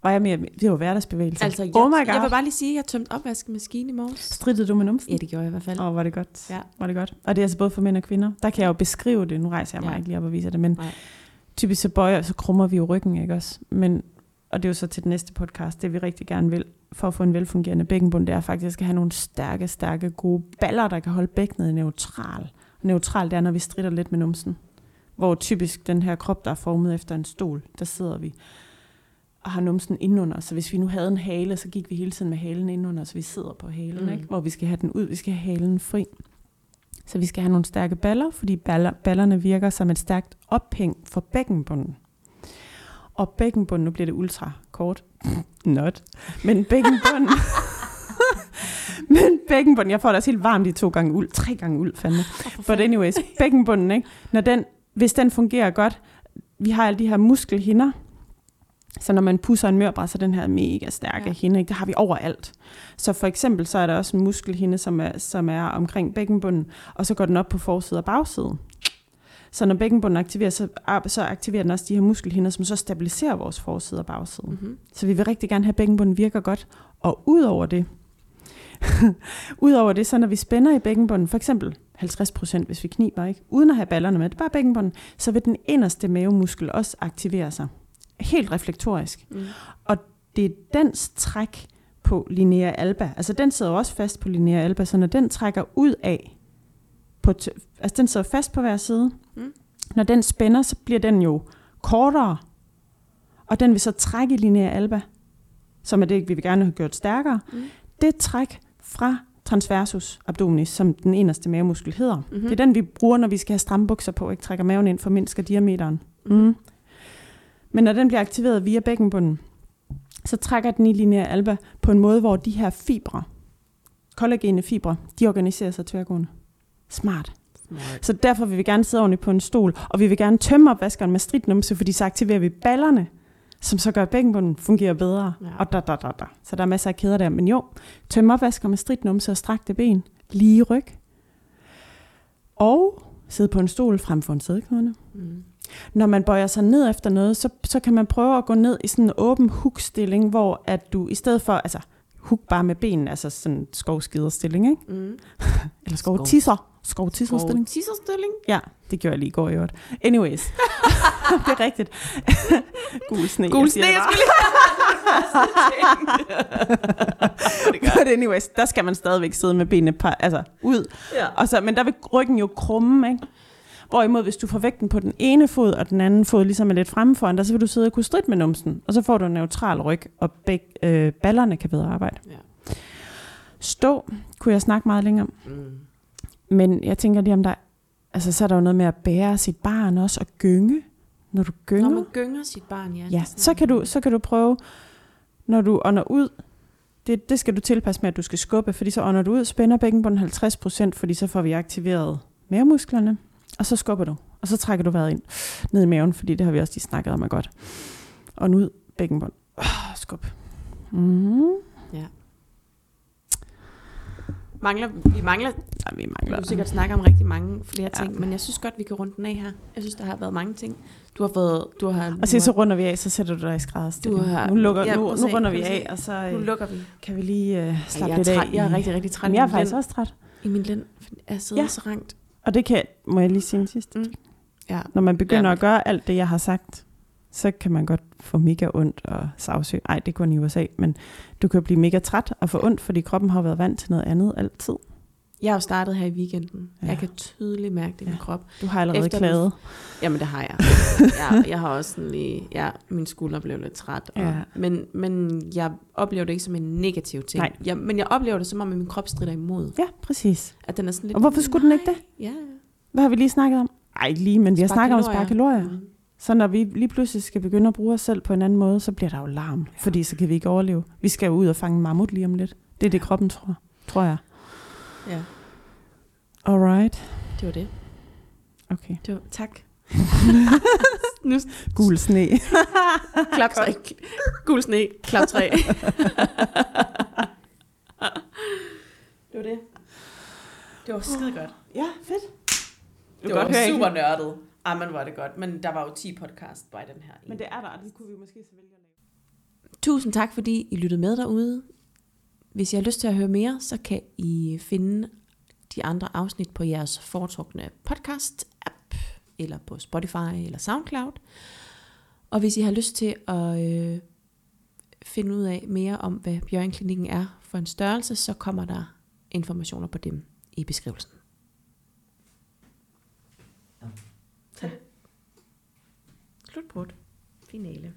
Speaker 2: Var jeg mere, det var hverdagsbevægelse.
Speaker 1: Altså, jeg,
Speaker 2: oh my god.
Speaker 1: jeg vil bare lige sige, at jeg tømte opvaskemaskinen i morges.
Speaker 2: Strittede du med numsen?
Speaker 1: Ja, det gjorde jeg i hvert fald.
Speaker 2: Åh, oh, var det godt.
Speaker 1: Ja.
Speaker 2: Var det godt. Og det er altså både for mænd og kvinder. Der kan jeg jo beskrive det. Nu rejser jeg mig
Speaker 1: Ja.
Speaker 2: ikke lige op og viser det, men
Speaker 1: Nej.
Speaker 2: typisk så bøjer, så krummer vi jo ryggen, ikke også? Men, og det er jo så til den næste podcast, det vi rigtig gerne vil, for at få en velfungerende bækkenbund, det er faktisk at have nogle stærke, stærke, gode baller, der kan holde bækkenet neutral. Neutral, det er, når vi stritter lidt med numsen. Hvor typisk den her krop, der er formet efter en stol, der sidder vi og har numsen indenunder. Så hvis vi nu havde en hale, så gik vi hele tiden med halen indenunder, så vi sidder på halen,
Speaker 1: mm.
Speaker 2: ikke? hvor vi skal have den ud, vi skal have halen fri. Så vi skal have nogle stærke baller, fordi baller, ballerne virker som et stærkt ophæng for bækkenbunden. Og bækkenbunden, nu bliver det ultra kort, not, men bækkenbunden, men bækkenbunden, jeg får det også helt varmt i to gange uld, tre gange uld, fandme. But anyways, bækkenbunden, ikke? Når den, hvis den fungerer godt, vi har alle de her muskelhinder, så når man pusser en mørbræd, så den her mega stærke
Speaker 1: Ja.
Speaker 2: hinde, ikke? det har vi overalt. Så for eksempel, så er der også en muskelhinde, som er, som er omkring bækkenbunden, og så går den op på forside og bagside. Så når bækkenbunden aktiverer, så, så aktiverer den også de her muskelhinder, som så stabiliserer vores forside og bagside.
Speaker 1: Mm-hmm.
Speaker 2: Så vi vil rigtig gerne have, at bækkenbunden virker godt. Og ud over det, ud over det, så når vi spænder i bækkenbunden, for eksempel 50% hvis vi kniber, ikke? uden at have ballerne med, det er bare bækkenbunden, så vil den inderste mavemuskel også aktivere sig. Helt reflektorisk.
Speaker 1: Mm.
Speaker 2: Og det er dens træk på linea alba. Altså den sidder også fast på linea alba, så når den trækker ud af, på altså den sidder fast på hver side.
Speaker 1: Mm.
Speaker 2: Når den spænder, så bliver den jo kortere, og den vil så trække i linea alba, som er det, vi vil gerne have gjort stærkere.
Speaker 1: Mm.
Speaker 2: Det træk fra transversus abdominis, som den eneste mavemuskel hedder.
Speaker 1: Mhm.
Speaker 2: Mm-hmm. Det er den, vi bruger, når vi skal have stramme bukser på, ikke trækker maven ind, formindsker diameteren.
Speaker 1: Mhm.
Speaker 2: Mm. Men når den bliver aktiveret via bækkenbunden, så trækker den i linea alba på en måde, hvor de her fibre, kollagene fibre, de organiserer sig tværgående. Smart.
Speaker 1: Smart.
Speaker 2: Så derfor vil vi gerne sidde ordentligt på en stol, og vi vil gerne tømme opvaskeren med stritnumse, fordi så aktiverer vi ballerne, som så gør at bækkenbunden fungerer bedre.
Speaker 1: Ja.
Speaker 2: Og da, da, da, da. Så der er masser af kæder der. Men jo, tømme opvaskeren med stritnumse og strakte ben, lige ryg. Og sidde på en stol frem for en sædeknude.
Speaker 1: Mm.
Speaker 2: Når man bøjer sig ned efter noget, så, så kan man prøve at gå ned i sådan en åben hook-stilling, hvor at du i stedet for, altså hook bare med benene, altså sådan en skovskiderstilling, ikke?
Speaker 1: Mm.
Speaker 2: Eller skovtisser. Skovtisserstilling.
Speaker 1: Tisserstilling.
Speaker 2: Ja, det gjorde jeg lige i går i øvrigt. Anyways, det er rigtigt. Gul sne.
Speaker 1: Gul
Speaker 2: jeg
Speaker 1: sne, jeg
Speaker 2: bare.
Speaker 1: skulle lige
Speaker 2: But anyways, der skal man stadigvæk sidde med benene par, altså ud.
Speaker 1: Ja.
Speaker 2: Og så, men der vil ryggen jo krumme, ikke? Hvorimod, hvis du får vægten på den ene fod, og den anden fod ligesom er lidt fremme foran dig, så vil du sidde og kunne stridt med numsen. Og så får du en neutral ryg, og beg, øh, ballerne kan bedre arbejde.
Speaker 1: Ja.
Speaker 2: Stå kunne jeg snakke meget længere om.
Speaker 1: Mm.
Speaker 2: Men jeg tænker lige om der... Altså, så er der jo noget med at bære sit barn også, og gynge. Når du gynger,
Speaker 1: Når man gynger sit barn, ja.
Speaker 2: ja, så kan, du, så kan du prøve, når du ånder ud, det, det skal du tilpasse med, at du skal skubbe, fordi så ånder du ud, spænder bækkenbunden 50% fordi så får vi aktiveret mavemusklerne, og så skubber du, og så trækker du vejret ind ned i maven, fordi det har vi også lige snakket om er godt. Og ud, bækkenbund. Oh, skub. Mm.
Speaker 1: Mangler, vi mangler,
Speaker 2: Ja, vi mangler.
Speaker 1: kan sikkert snakke om rigtig mange flere
Speaker 2: Ja.
Speaker 1: ting, men jeg synes godt, vi kan runde den af her. Jeg synes, der har været mange ting. Du har fået, du har,
Speaker 2: Og så,
Speaker 1: du
Speaker 2: så runder vi af, så sætter du dig i skrædderstilling.
Speaker 1: Du har-
Speaker 2: nu, lukker,
Speaker 1: ja,
Speaker 2: nu, nu runder vi af, og så
Speaker 1: nu
Speaker 2: øh,
Speaker 1: lukker vi.
Speaker 2: kan vi lige
Speaker 1: Ej,
Speaker 2: slappe
Speaker 1: er
Speaker 2: lidt af.
Speaker 1: jeg er rigtig, rigtig træt
Speaker 2: Jamen,
Speaker 1: i
Speaker 2: jeg er faktisk også træt.
Speaker 1: I min lænd. Jeg sidder
Speaker 2: Ja.
Speaker 1: så rangt.
Speaker 2: Og det kan, må jeg lige sige en sidst.
Speaker 1: Mm. Ja.
Speaker 2: Når man begynder
Speaker 1: Ja.
Speaker 2: at gøre alt det, jeg har sagt, så kan man godt få mega ondt og savsøg. Nej, det kun i USA, men du kan blive mega træt og få ondt, fordi kroppen har været vant til noget andet altid.
Speaker 1: Jeg har jo startet her i weekenden. Ja.
Speaker 2: Ja.
Speaker 1: Jeg kan tydeligt mærke det i min
Speaker 2: Ja.
Speaker 1: krop.
Speaker 2: Du har allerede
Speaker 1: Efter
Speaker 2: klaget.
Speaker 1: Jamen, det har jeg. jeg. Jeg har også sådan lige... Ja, min skulder blev lidt træt. Og,
Speaker 2: Ja.
Speaker 1: men, men jeg oplever det ikke som en negativ ting.
Speaker 2: Nej.
Speaker 1: Jeg, men jeg oplever det som om, at min krop strider imod.
Speaker 2: Ja, præcis.
Speaker 1: At den er sådan lidt...
Speaker 2: Og hvorfor skulle den ikke det?
Speaker 1: Ja.
Speaker 2: Hvad har vi lige snakket om? Ej, lige, men vi har snakket om at spare kalorier.
Speaker 1: Mm.
Speaker 2: Så når vi lige pludselig skal begynde at bruge os selv på en anden måde, så bliver der jo larm, fordi så kan vi ikke overleve. Vi skal jo ud og fange en mammut lige om lidt. Det er det, kroppen tror, tror jeg.
Speaker 1: Ja,
Speaker 2: Alright.
Speaker 1: det var det.
Speaker 2: Okay.
Speaker 1: det var, tak. Nu
Speaker 2: Gul sne.
Speaker 1: klap tre. Gul sne, klap tre. det var det. Det var skide godt.
Speaker 2: Ja, fedt.
Speaker 1: Det
Speaker 2: kan
Speaker 1: var
Speaker 2: ikke?
Speaker 1: super nørdet. Ah, men var det godt. Men der var jo 10 podcast by den her.
Speaker 2: Men det er der, det kunne vi måske så vælge at lave.
Speaker 1: Tusind tak, fordi I lyttede med derude. Hvis I har lyst til at høre mere, så kan I finde de andre afsnit på jeres foretrukne podcast-app, eller på Spotify eller SoundCloud. Og hvis I har lyst til at øh, finde ud af mere om, hvad Bjørnklinikken er for en størrelse, så kommer der informationer på dem i beskrivelsen.
Speaker 3: Ja.
Speaker 1: Tak. Slutbrud. Finale.